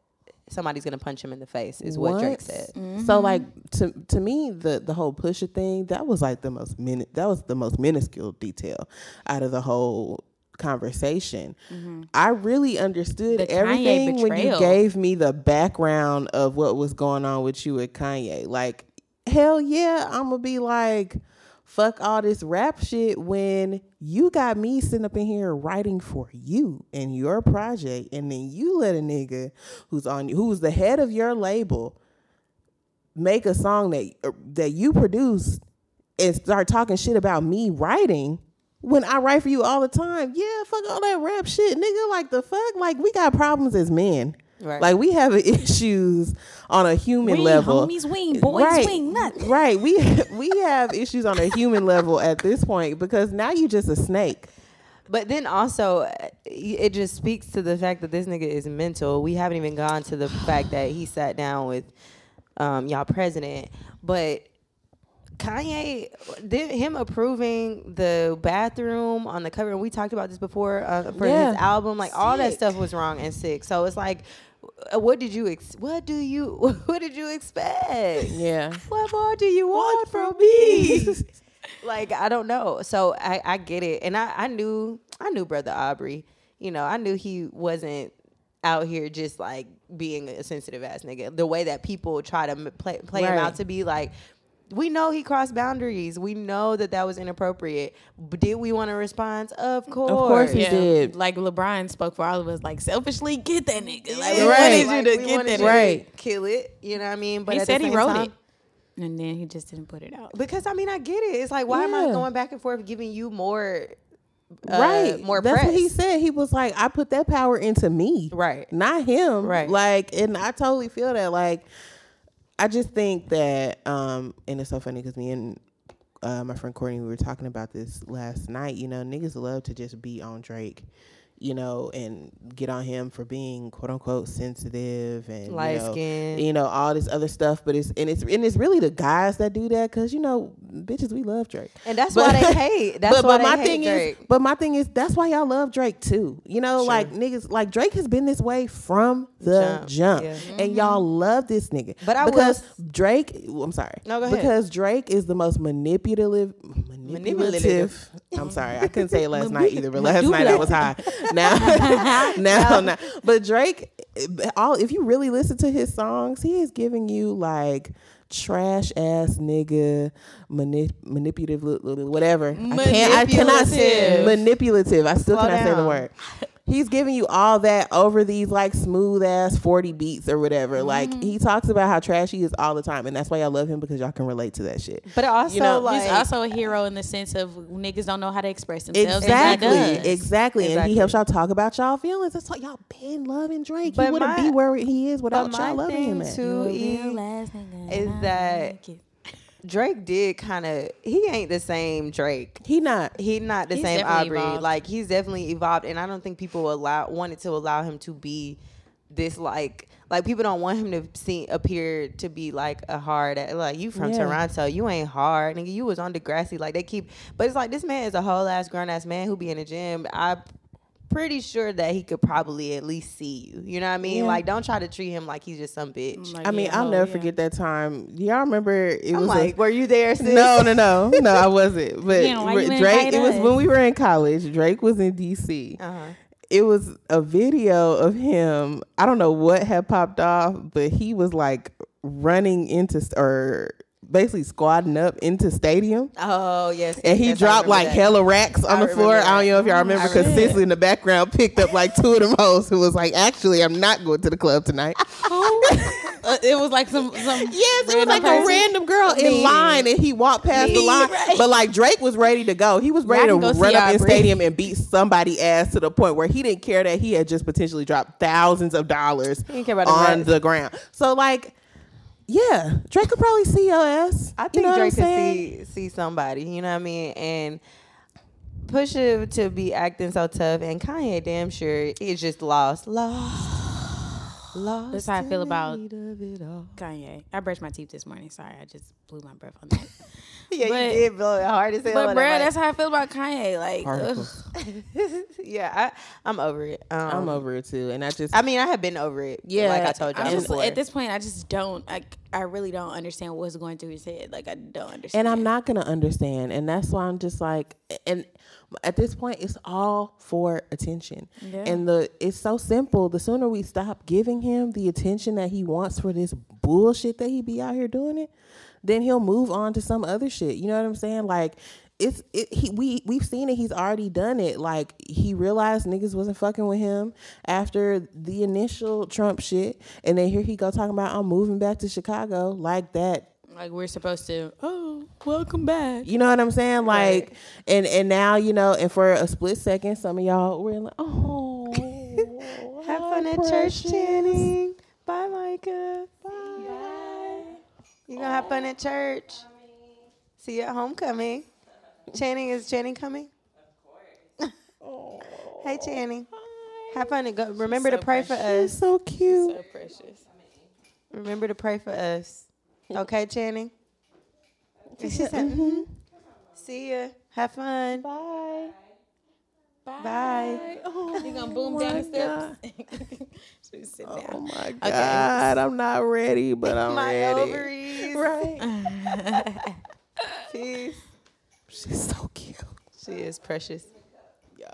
somebody's gonna punch him in the face is what, Drake What? said. Mm-hmm. So like to to me the the whole Pusha thing that was like the most min that was the most minuscule detail out of the whole conversation. Mm-hmm. I really understood The everything when you gave me the background of what was going on with you with Kanye. Like hell yeah, I'm gonna be like fuck all this rap shit when you got me sitting up in here writing for you and your project and then you let a nigga who's on who's the head of your label make a song that that you produce and start talking shit about me writing when I write for you all the time. Yeah, fuck all that rap shit, nigga. Like the fuck, like we got problems as men. Right. Like we have (laughs) issues on a human We level. homies, we boys, right, we nothing. Right. We (laughs) we have issues on a human level at this point because now you just a snake. But then also, uh, it just speaks to the fact that this nigga is mental. We haven't even gone to the (sighs) fact that he sat down with um, y'all president. But Kanye, did him approving the bathroom on the cover, and we talked about this before uh, for Yeah. his album. Like all that stuff was wrong and sick. So it's like, Uh, what did you? Ex- what do you? (laughs) What did you expect? Yeah. what more do you want from me? (laughs) like I don't know. So I, I get it, and I, I knew I knew brother Aubrey. You know, I knew he wasn't out here just like being a sensitive ass nigga. The way that people try to play play him out to be like. We know he crossed boundaries. We know that that was inappropriate. But did we want to respond? Of course. Of course we Yeah. did. Like LeBron spoke for all of us, like selfishly get that nigga. Like Yeah, we Right. wanted like, you to we get wanted that you nigga. to Right. Kill it. You know what I mean? But He at the said he wrote time- it. And then he just didn't put it out. Because I mean, I get it. It's like, why am I going back and forth giving you more, uh, right. More That's press. what he said. He was like, I put that power into me. Right. Not him. Right. Like, and I totally feel that. Like, I just think that, um, and it's so funny because me and uh, my friend Courtney, we were talking about this last night. You know, niggas love to just be on Drake, you know, and get on him for being quote unquote sensitive and you Light know, skin. you know, all this other stuff. But it's and it's and it's really the guys that do that because you know, bitches, we love Drake. And that's But- why they (laughs) hate. That's but why but they my hate thing Drake. is, but my thing is, that's why y'all love Drake too. You know, Sure. like niggas, like Drake has been this way from the Jump, jump, yeah. and mm-hmm. y'all love this nigga. But I because s- Drake, I'm sorry, No, go ahead. because Drake is the most manipulative, manipulative. I'm sorry, I couldn't say it last night either, but (laughs) last night I was high. Now, (laughs) now, now, but Drake, all if you really listen to his songs, he is giving you like trash ass nigga manip- manipulative whatever. I can't i cannot say Manipulative. i still Slow cannot say the word (laughs) he's giving you all that over these like smooth ass 40 beats or whatever like Mm-hmm. he talks about how trash he is all the time and that's why y'all love him because y'all can relate to that shit But also, You know, like, He's also a hero in the sense of niggas don't know how to express themselves. Exactly, And he exactly, and he helps y'all talk about y'all feelings. That's why y'all been loving Drake. But he wouldn't my- be where he is without y'all loving thing him. Too- You a real ass nigga, is that- like it. Drake did kind of. He ain't the same Drake. He not. He not the He's same Aubrey. evolved. Like he's definitely evolved, and I don't think people allow wanted to allow him to be this like like people don't want him to see appear to be like a hard like you from Yeah. Toronto you ain't hard nigga you was on Degrassi like they keep but it's like this man is a whole ass grown ass man who be in the gym I pretty sure that he could probably at least see you you know what I mean Yeah. like don't try to treat him like he's just some bitch Like, I mean, yeah, I'll oh, never yeah. forget that time. Y'all remember? It I'm was like a, were you there sis? no, no, no, no. I wasn't. (laughs) But Yeah, Drake. invite It was when we were in college. Drake was in D.C. uh-huh it was a video of him. I don't know what had popped off, but he was like running into or basically squatting up into stadium. Oh yes. And he yes, dropped like that. hella racks on I the floor. remember I don't know if y'all remember because Cicely in the background picked up like two of them hoes who was like, actually, I'm not going to the club tonight. (laughs) Uh, it was like some some (laughs) Yes, it was like a random girl in Me. line, and he walked past the line. right. But like Drake was ready to go. He was ready to can go see run up in stadium and beat somebody ass to the point where he didn't care that he had just potentially dropped thousands of dollars didn't care about the on the ground. So like, yeah, Drake could probably see your ass. I think you know Drake could see see somebody. You know what I mean? And Pusha to be acting so tough, and Kanye damn sure is just lost, lost, lost. That's how I feel about- it. Kanye. I brushed my teeth this morning. Sorry, I just blew my breath on that. (laughs) (laughs) Yeah, But- you did blow it hard as hell. but on bruh, that that's how I feel about Kanye. Like, ugh. Particles. (laughs) mic. yeah, I, I'm over it. Um, I'm over it too, and I just I mean, I have been over it. Yeah, like I told you just at this point. I just don't. I I really don't understand what's going through his head. Like I don't understand. and I'm not gonna understand, and that's why I'm just like, and at this point, it's all for attention, Yeah. and the it's so simple. The sooner we stop giving him the attention that he wants for this bullshit that he be out here doing it, then he'll move on to some other shit. You know what I'm saying? Like. It's it, he we we've seen it. He's already done it. Like he realized niggas wasn't fucking with him after the initial Trump shit, and then here he go talking about I'm moving back to Chicago like that like we're supposed to. Oh, welcome back. you know what I'm saying? Right. Like, and and now you know, and for a split second, some of y'all were like, "Oh, (laughs) have hi, fun at church, precious." Channing. Bye, Micah. Bye. You gonna have fun at church? See you at homecoming. Channing is Channing coming? Of course. (laughs) hey, Channing. Hi. Have fun and go. Remember to so pray for It's us. so cute. So precious. Remember to pray for us. (laughs) Okay, Channing. (laughs) And she said, mhm. "See ya. Have fun. Bye. Bye." You gonna boom down the steps? Sit Oh down? my God, I'm not ready, but (laughs) I'm My ready. ovaries. Right? (laughs) Peace. She's so cute. She is precious. Yo,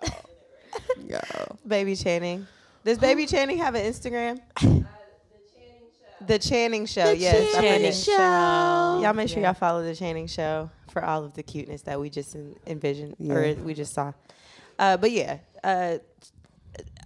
yo. (laughs) Baby Channing. Does Baby (gasps) Channing have an Instagram? The Channing Show. The Channing Show. yes, Channing. Show. Y'all make sure Yeah. y'all follow the Channing Show for all of the cuteness that we just envisioned Yeah. or we just saw. Uh, but yeah, uh,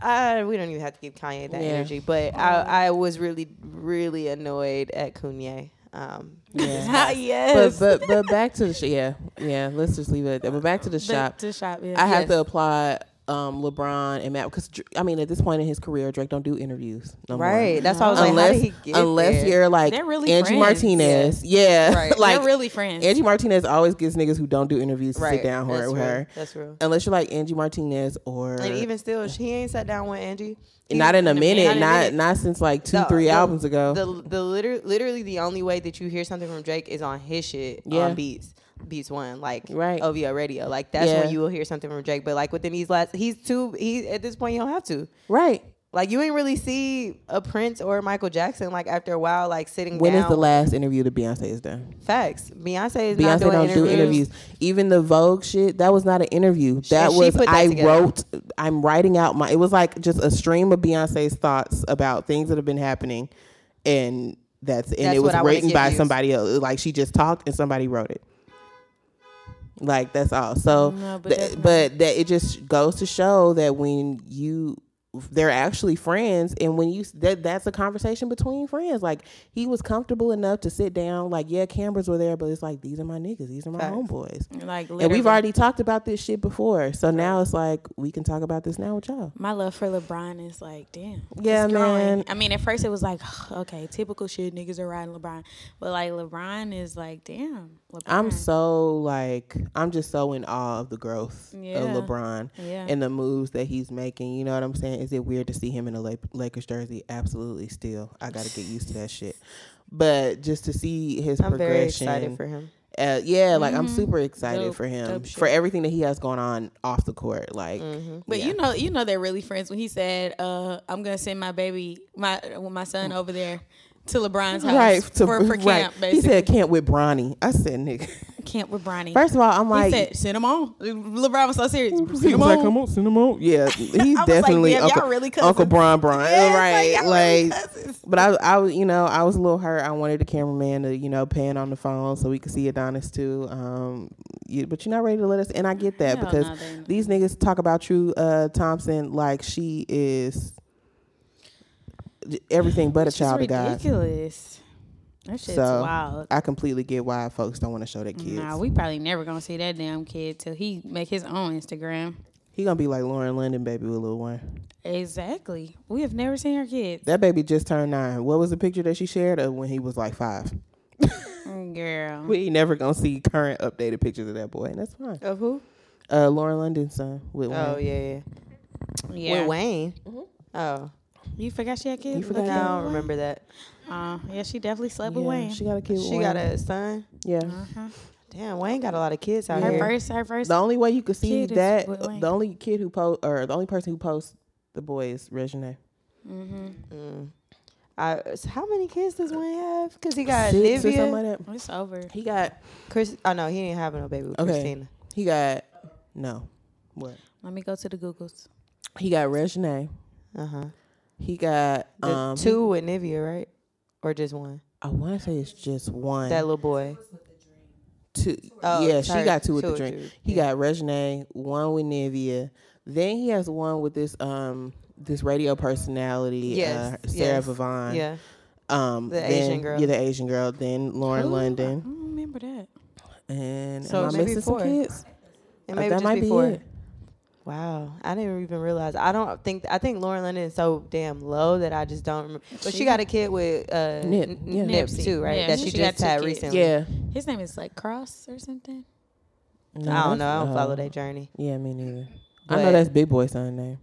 I, we don't even have to give Kanye that Yeah. energy. But I, I was really, really annoyed at Kanye. Um, Yeah. (laughs) (laughs) yes. But but but back to the sh- yeah yeah. Let's just leave it at that. But back to the The- shop. To shop. Yeah. I have to applaud um, LeBron and Matt because I mean at this point in his career, Drake don't do interviews no more. right. That's why I was like, how unless did he get unless there? you're like They're really Angie friends. Martinez, yeah, Right. (laughs) like They're really friends. Angie Martinez always gives niggas who don't do interviews to right. sit down with That's her, with real. her. That's real. Unless you're like Angie Martinez or And even still, he ain't sat down with Angie. He- not in a minute, Not not minute. not since like two The- three the- albums ago. The the liter- literally the only way that you hear something from Drake is on his shit Yeah. on Beats. Beats One, like Right. OVO Radio, like that's Yeah. when you will hear something from Drake. But like within these last, he's too. He at this point you don't have to. right. Like you ain't really see a Prince or Michael Jackson like after a while like sitting When down. is the last interview that Beyonce has done? Facts. Beyonce is not Beyonce doing don't interviews. do interviews. Even the Vogue shit, that was not an interview. That she was put that I together. wrote. I'm writing out my. It was like just a stream of Beyonce's thoughts about things that have been happening, and that's and That's it was what I wanna written by somebody else. Like she just talked and somebody wrote it. Like that's all. So, No, but th- but that it just goes to show that when you they're actually friends and when you that that's a conversation between friends like he was comfortable enough to sit down like yeah cameras were there but it's like these are my niggas these are my Facts. homeboys like and we've already talked about this shit before so now it's like we can talk about this now with y'all My love for LeBron is like, damn. Yeah, man. I mean, at first it was like, (sighs) okay, typical shit, niggas are riding LeBron. But like, LeBron is like, damn. LeBron. i'm so like i'm just so in awe of the growth Yeah. of lebron Yeah. and the moves that he's making you know what i'm saying is it weird to see him in a La- lakers jersey absolutely still i gotta get used to that shit but just to see his I'm very progression excited for him. uh, yeah, like I'm Mhm. super excited Dope- for him for everything that he has going on off the court. Like, Mm-hmm. But yeah. you know, you know they're really friends. When he said, uh, "I'm gonna send my baby, my my son over there to LeBron's house right to, for, for (laughs) right. camp." Basically, He said camp with Bronny. I said, nigga, Camp with Bronny. First of all, I'm he like, said, "Send him on." LeBron was so serious. he Send was him like, on. come on, send him on. Yeah, (laughs) he's like, definitely damn, y'all Uncle, really Uncle. Bron Bron. Yeah, right. it's like, y'all really like, cousins. but I, I was, you know, I was a little hurt. I wanted the cameraman to, you know, pan on the phone so we could see Adonis too. Um, you, but you're not ready to let us, and I get that Hell because no, these niggas talk about True uh, Thompson like she is everything (laughs) but a child of God. ridiculous. That shit's So, wild. I completely get why folks don't want to show their kids. Nah, we probably never gonna see that damn kid till he make his own Instagram. he gonna be like Lauren London, baby, with Lil Wayne. Exactly. We have never seen our kids. That baby just turned nine. What was the picture that she shared of when he was like five? Mm, Girl. (laughs) We ain't never gonna see current updated pictures of that boy, and that's fine. Of who? Uh, Lauren London's son with Oh Wayne. yeah, yeah. yeah. With Wayne. Mhm. Oh, You forgot she had kids? You forgot I don't remember that. Uh, yeah, she definitely slept with Wayne. She got a kid. With She got a son. yeah. uh-huh. Damn, Wayne got a lot of kids out Her here. first, her first. The only way you could see that, the only kid who post or the only person who posts the boy is Reginae. Mm-hmm. Mm. I, so how many kids does Wayne have? Because he got Six or Nivea. something like that. It's over. He got. Chris. Oh no, he didn't have no baby with Okay. Christina. He got. No. What? Let me go to the Googles. He got Reginae. Uh huh. He got The um two with Nivea, right? Or just one? I want to say it's just one. That little boy. two. Oh, yeah, she got two with two the drink. two, He yeah. got Reginae, one with Nivea. Then he has one with this um this radio personality, Yes, uh, Sarah yes, Vivan. Yeah. Um, The then- Asian girl. Yeah, the Asian girl. Then Lauren Ooh, London. don't remember that. And So am I missing four. some kids? And Uh, that just might before. be it. Wow, I didn't even realize. I don't think I think Lauren London is so damn low that I just don't remember. But she, She- got a kid with uh, Nip, yeah. Nips Nipsey. too, right? Yeah, that she she just had kids. recently. Yeah. His name is like Kross or something. No, I don't know. I don't follow oh. their journey. Yeah, me neither. I know that's Big Boy son name.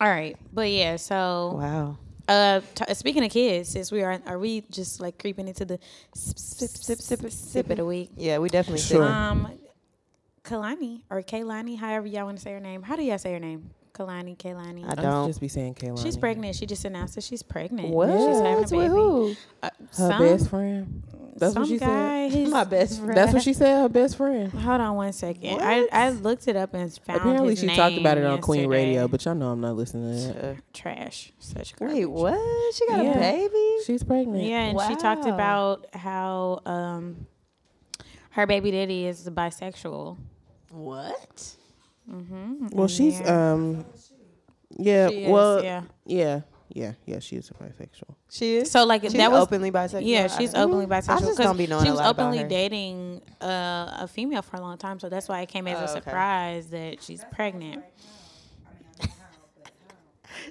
All right, but yeah. So, Wow. uh, t- speaking of kids, since we are, are we just like creeping into the sip sip sip sip sip of the week? Yeah, we definitely Sure. Um, Kalani or Kaylani, however y'all want to say her name. How do y'all say her name? Kalani, Kaylani. I I don't. just be saying Kaylani. She's pregnant. She just announced that she's pregnant. What? She's having a With baby. who? Uh, Her some, best friend. That's some what she said. guy, (laughs) his- My best friend. That's what she said. Her best friend. Hold on one second. I, What? I looked it up and found Apparently, his she talked about it name on Queen Radio, but y'all know I'm not listening to that. Uh, trash. Such garbage. wait, what? She got Yeah. a baby? She's pregnant. Yeah, and she talked about how um her baby daddy is bisexual. What? Mm-hmm. Well, she's um, yeah. She is, well, yeah. yeah, yeah, yeah. She is a bisexual. She is. So like She's that was openly bisexual. yeah, she's I- openly bisexual. I just 'cause don't be knowing she was openly dating uh, a female for a long time, so that's why it came as Oh, a okay. surprise that she's pregnant. (laughs)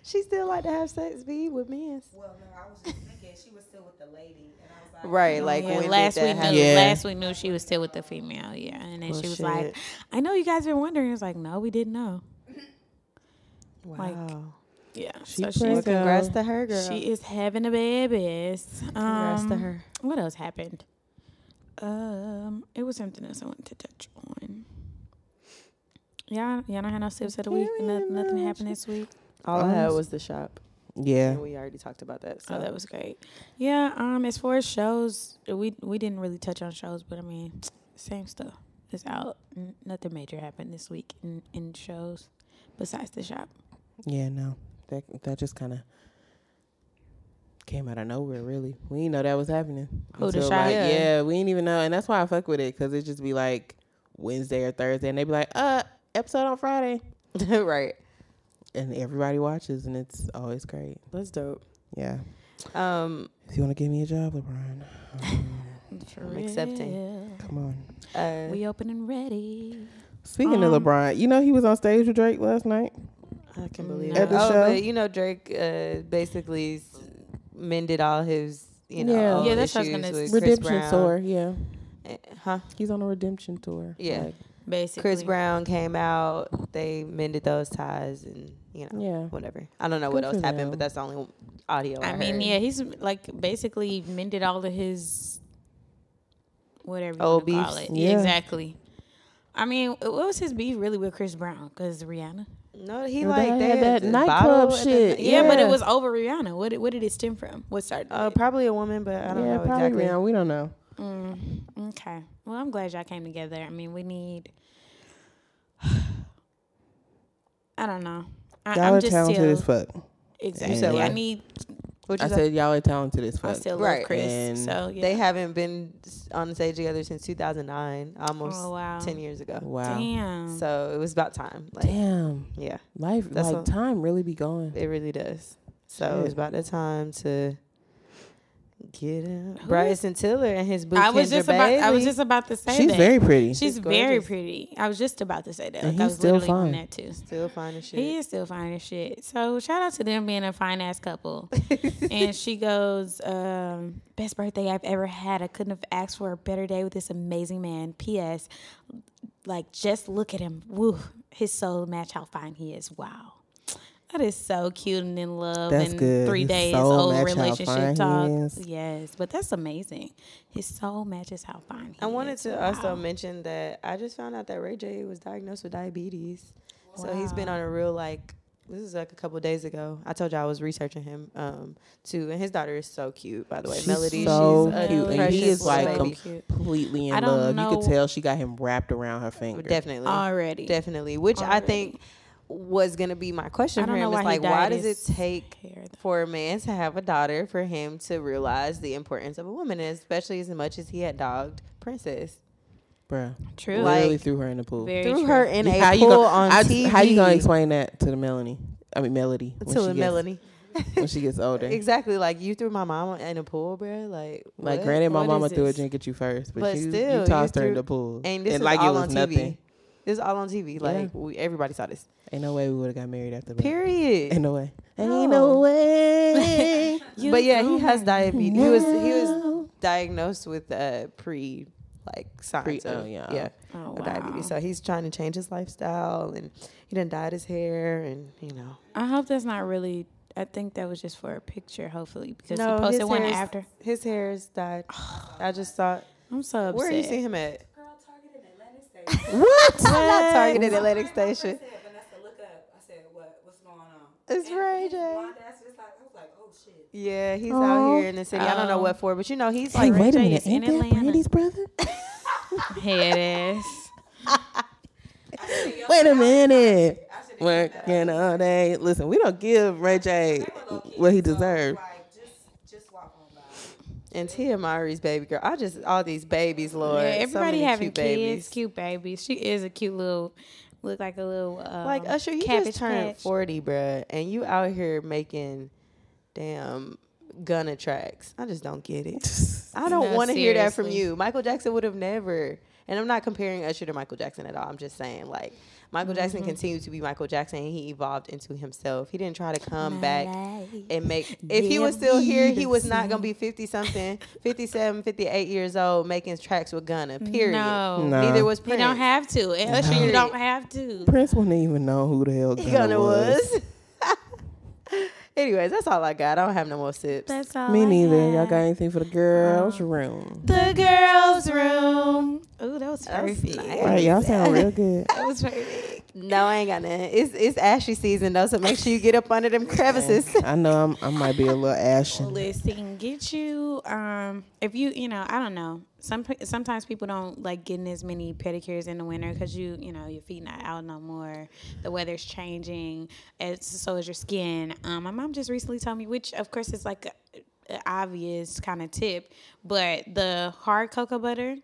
She still like to have sex, be with men. Well, no, I was just thinking she was still with the lady, and I was like, Right, like yeah, when last did we that knew. Yeah. last we knew she was still with the female. Yeah, and then Well, she was shit. like, "I know you guys been wondering." It's like, "No, we didn't know." Wow. Like, Yeah, She so pregnant. she's well, congrats to her, girl. she is having a babies. Congrats to Um, her. What else happened? Um, it was something else I wanted to touch on. Y'all, y'all don't have no sips of the week. Very Nothing, nothing happened this week. All I had was the shop. Yeah. And we already talked about that. So Oh, that was great. Yeah. Um, as far as shows, we we didn't really touch on shows, but I mean, same stuff is out. N- nothing major happened this week in in shows besides the shop. Yeah. No. That that just kind of came out of nowhere. Really, we didn't know that was happening. Who, the Until, shot? like, Yeah. yeah. we didn't even know, and that's why I fuck with it because it just be like Wednesday or Thursday, and they be like, uh, episode on Friday, (laughs) right. And everybody watches, and it's always great. That's dope. Yeah. Um, If you want to give me a job, LeBron, (laughs) um, I'm accepting. real. come on. uh, We open and ready. Speaking Um, of LeBron, you know he was on stage with Drake last night. I can believe At it. the oh, show? but you know Drake uh, basically s- mended all his, you know, Yeah. Yeah, that's what issues gonna with say. Chris redemption Brown. tour, yeah. Eh, Huh? He's on a redemption tour. Yeah. Like, Basically, Chris Brown came out. They mended those ties, and you know, Yeah. whatever. I don't know Good what else happened, them. but that's the only audio. I, I mean, heard. yeah, he's like basically mended all of his whatever you Old wanna call it. Yeah. Exactly. I mean, what was his beef really with Chris Brown? Because Rihanna. No, he Well, like they they had had that the nightclub bottle at the- shit. Yeah, but it was over Rihanna. What did, what did it stem from? What started? Uh, probably a woman, but I don't yeah, know probably exactly. Rihanna. We don't know. Mm, okay. Well, I'm glad y'all came together. I mean, we need. (sighs) I don't know. I, Y'all I'm are just talented still as fuck. exactly. said I what? need. What I you say? said y'all are talented as I fuck. still Right. love Chris. And so yeah. They haven't been on the stage together since 2009, almost Oh, wow. 10 years ago. wow. Damn. So it was about time. Like, Damn. yeah, Life That's like what- time really be going. it really does. So it was about the time to get him. Who Bryson Tiller and his boo I was Kendra just about. I was just about to say that She's that. very pretty. She's She's very pretty. I was just about to say that. And Like, I he's was still literally fine. that too. still fine as shit. He is still fine as shit. So shout out to them being a fine ass couple. (laughs) and she goes, um, best birthday I've ever had. I couldn't have asked for a better day with this amazing man. P.S. Like just look at him. Woo, his soul match how fine he is. Wow. That is so cute and in love That's and good. three His days soul old match how fine relationship he talk. Yes, but that's amazing. His soul matches how fine he I wanted is. to Wow. also mention that I just found out that Ray J was diagnosed with diabetes. So he's been on a real like this is like a couple days ago. I told you I was researching him um too, and his daughter is so cute. By the way, She's Melody, so she's a cute, and he is like baby. completely in I don't love. You could tell she got him wrapped around her finger. definitely, already. definitely. Which I think was gonna be my question I for don't him. know Is why like, why does it take hair, for a man to have a daughter for him to realize the importance of a woman, and especially as much as he had dogged Princess, Bruh. True. Literally Like- threw her in the pool. Very threw true. her in a how you pool gonna, on I- TV. How you gonna explain that to the Melanie? I mean Melody. when to she the gets- Melanie? when she gets older. Exactly, like you threw my mama in a pool, bro. Like, Like what? granted, my What mama is threw a drink at you first, but, But you, still, you you tossed her in threw- the pool, And this and like all it was on nothing. TV. This is all on TV. Like we, everybody saw this. Ain't no way we would have got married after that. Period. Ain't no way. Ain't No. no way. (laughs) but yeah, he has diabetes. He was he was diagnosed with uh, pre like signs Pre- of oh, yeah. yeah Oh, wow. diabetes. So he's trying to change his lifestyle, and he done dyed his hair, and you know. I hope that's not really. I think that was just for a picture, hopefully, because No, he posted one after. His hair is dyed. I just thought. (sighs) I'm so upset. Where you see him at? Girl, targeted Atlantic Station. What? Not targeted Atlantic I Station. said, Vanessa, look up. I said, what? What's going on? It's And Ray his J. blonde ass like, I was like, oh shit. Yeah, he's Oh. out here in the city. I don't know Oh. what for, but you know he's Hey, like wait a minute. is in Ain't that Atlanta. Brandy's brother? (laughs) Head ass. Wait a minute. Working all day. Listen, we don't give Ray J what he deserves. Like, just, just walk on by. And Tia Mowry's baby girl. I just all these babies, Lord. yeah, everybody many having cute kids, babies. cute babies. She is a cute little, look like a little um, Like Usher, you just turned patch. forty, bruh, and you out here making damn gunna tracks. I just don't get it. (laughs) I don't No, want to hear that from you. Michael Jackson would have never. And I'm not comparing Usher to Michael Jackson at all. I'm just saying, like, Michael Jackson Mm-hmm. continued to be Michael Jackson and he evolved into himself. He didn't try to come back life. and make. If he was still here, he was not going to be be 50 something, 57, 58 years old making tracks with Gunna, period. No, No. Neither was Prince. you don't have to. And Usher, you don't have to. Prince wouldn't even know who the hell Gunna, Gunna was. was. (laughs) Anyways, that's all I got. I don't have no more sips. That's all. Me I neither. Y'all got anything for the girls' room? the girls' room. Ooh, that was That was perfect. nice. All right, y'all sound real good. (laughs) That was perfect. No, I ain't got nothing. It's it's ashy season though, so make sure you get up under them (laughs) crevices. I know I'm, I might be a little ashy. Listen, get you. Um, if you, you know, I don't know. Some sometimes people don't like getting as many pedicures in the winter because you, you know, your feet not out no more. The weather's changing, as so is your skin. Um, my mom just recently told me, which of course is like a, a obvious kind of tip, but the hard cocoa butter,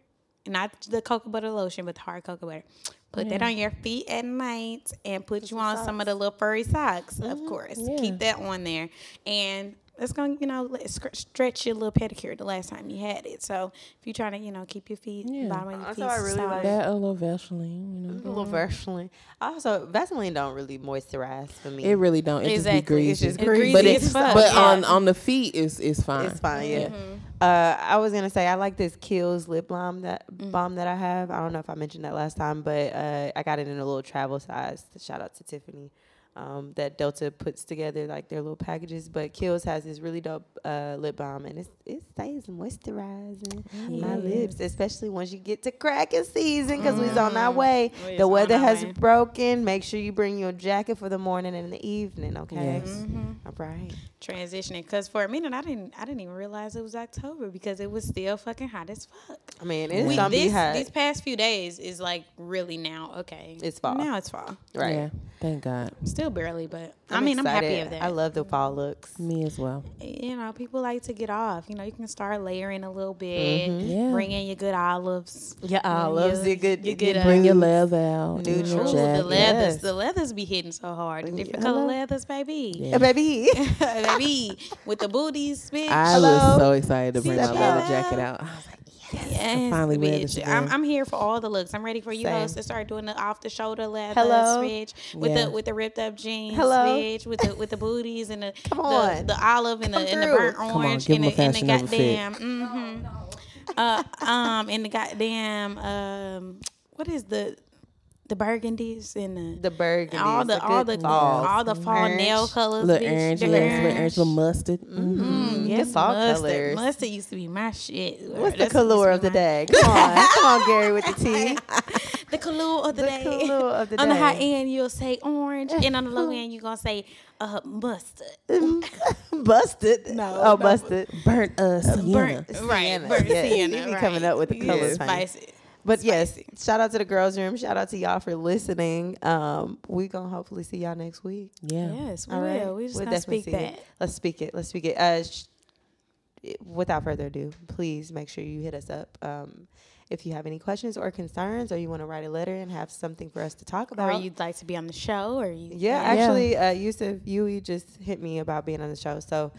not the cocoa butter lotion, but the hard cocoa butter. Put that on your feet at night and put you on some of the little furry socks, of course. Keep that on there. And it's going to, you know, stretch your little pedicure the last time you had it. So if you're trying to, you know, keep your feet, Yeah. bottom of your Also, feet I really soft. like- That a little Vaseline, you A little Vaseline. Also, Vaseline don't really moisturize for me. It really don't. It Exactly. just It's be just greasy. greasy But, as it, but yeah. on on the feet is is fine. It's fine, yeah. Mm-hmm. Uh, I was gonna say I like this Kiehl's lip balm that Mm. balm that I have. I don't know if I mentioned that last time, but uh, I got it in a little travel size. Shout out to Tiffany. Um, that Delta puts together, like their little packages. But Kiehl's has this really dope uh, lip balm, and it's, it stays moisturizing my lips, especially once you get to cracking season, because we's on our way. We's The weather has way. broken. Make sure you bring your jacket for the morning and the evening, okay? Yes. All right. Transitioning, because for a minute I didn't, I didn't even realize it was October because it was still fucking hot as fuck. I mean, it's We, gonna be this, hot. these past few days is like really now okay. It's fall. Now it's fall. right. Yeah. Thank God. Still barely, but i I'm mean I'm happy excited. of that. I love the fall looks. Me as well. you know, people like to get off. You know, you can start layering a little bit. Mm-hmm. Yeah. Bring in your good olives. Yeah, olives. your- You good. your good, uh, Bring your leather out. Neutral. Ooh, the leathers, Yes. the leathers be hitting so hard. The different Hello. color leathers, baby. Yeah. Yeah, baby. (laughs) baby, with the booties, bitch. I Hello? was so excited to bring my leather jacket out. I was like, Yes, finally wear this I'm. I'm here for all the looks. I'm ready for you Same. hosts to start doing the off the shoulder leathers, Hello? bitch. With Yeah. the with the ripped up jeans, Hello? bitch. With the with the booties and the (laughs) Come on. the olive and the and the burnt orange give and the, and the Fashion Nova fit. goddamn mm-hmm. uh um and the goddamn um what is the the burgundies and the The burgundy. all the all the fall. all the fall nail colors, little bitch. orange, The yes, little orange. orange, little mustard. Mm, Get yes, fall mustard. colors. Mustard used to be my shit. What's the color of the my- day? (laughs) Come on, come on, Gary with the T. (laughs) The color of the, The day. color of the on the high end, you'll say orange, and on the low end, you're gonna say uh, mustard. (laughs) busted. No, oh, no. busted. Burnt uh, sienna. Burnt, Sienna. right? Burnt Yeah, sienna. you be right. coming up with the colors, honey. Spicy. But yes, shout out to the girls' room. Shout out to y'all for listening. Um, we gonna hopefully see y'all next week. Yeah. Yes, we All right, will. We just We'll gonna definitely speak see that. it. Let's speak it. Let's speak it. Uh, sh- without further ado, please make sure you hit us up. Um, if you have any questions or concerns, or you want to write a letter and have something for us to talk about, Or you'd like to be on the show, or you? Yeah, actually, uh, Yusuf, you just hit me about being on the show. So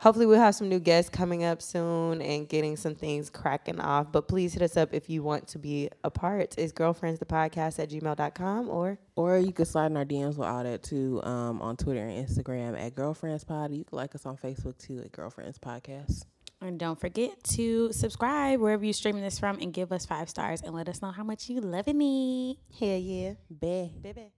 hopefully we'll have some new guests coming up soon and getting some things cracking off. But please hit us up if you want to be a part. It's girlfriends the podcast at gmail.com or Or you could slide in our DMs with all that too um, on Twitter and Instagram at Girlfriends Pod. You can like us on Facebook too at Girlfriends Podcast. And don't forget to subscribe wherever you're streaming this from, and give us five stars, and let us know how much you loving it. hell yeah. Bye. Baby.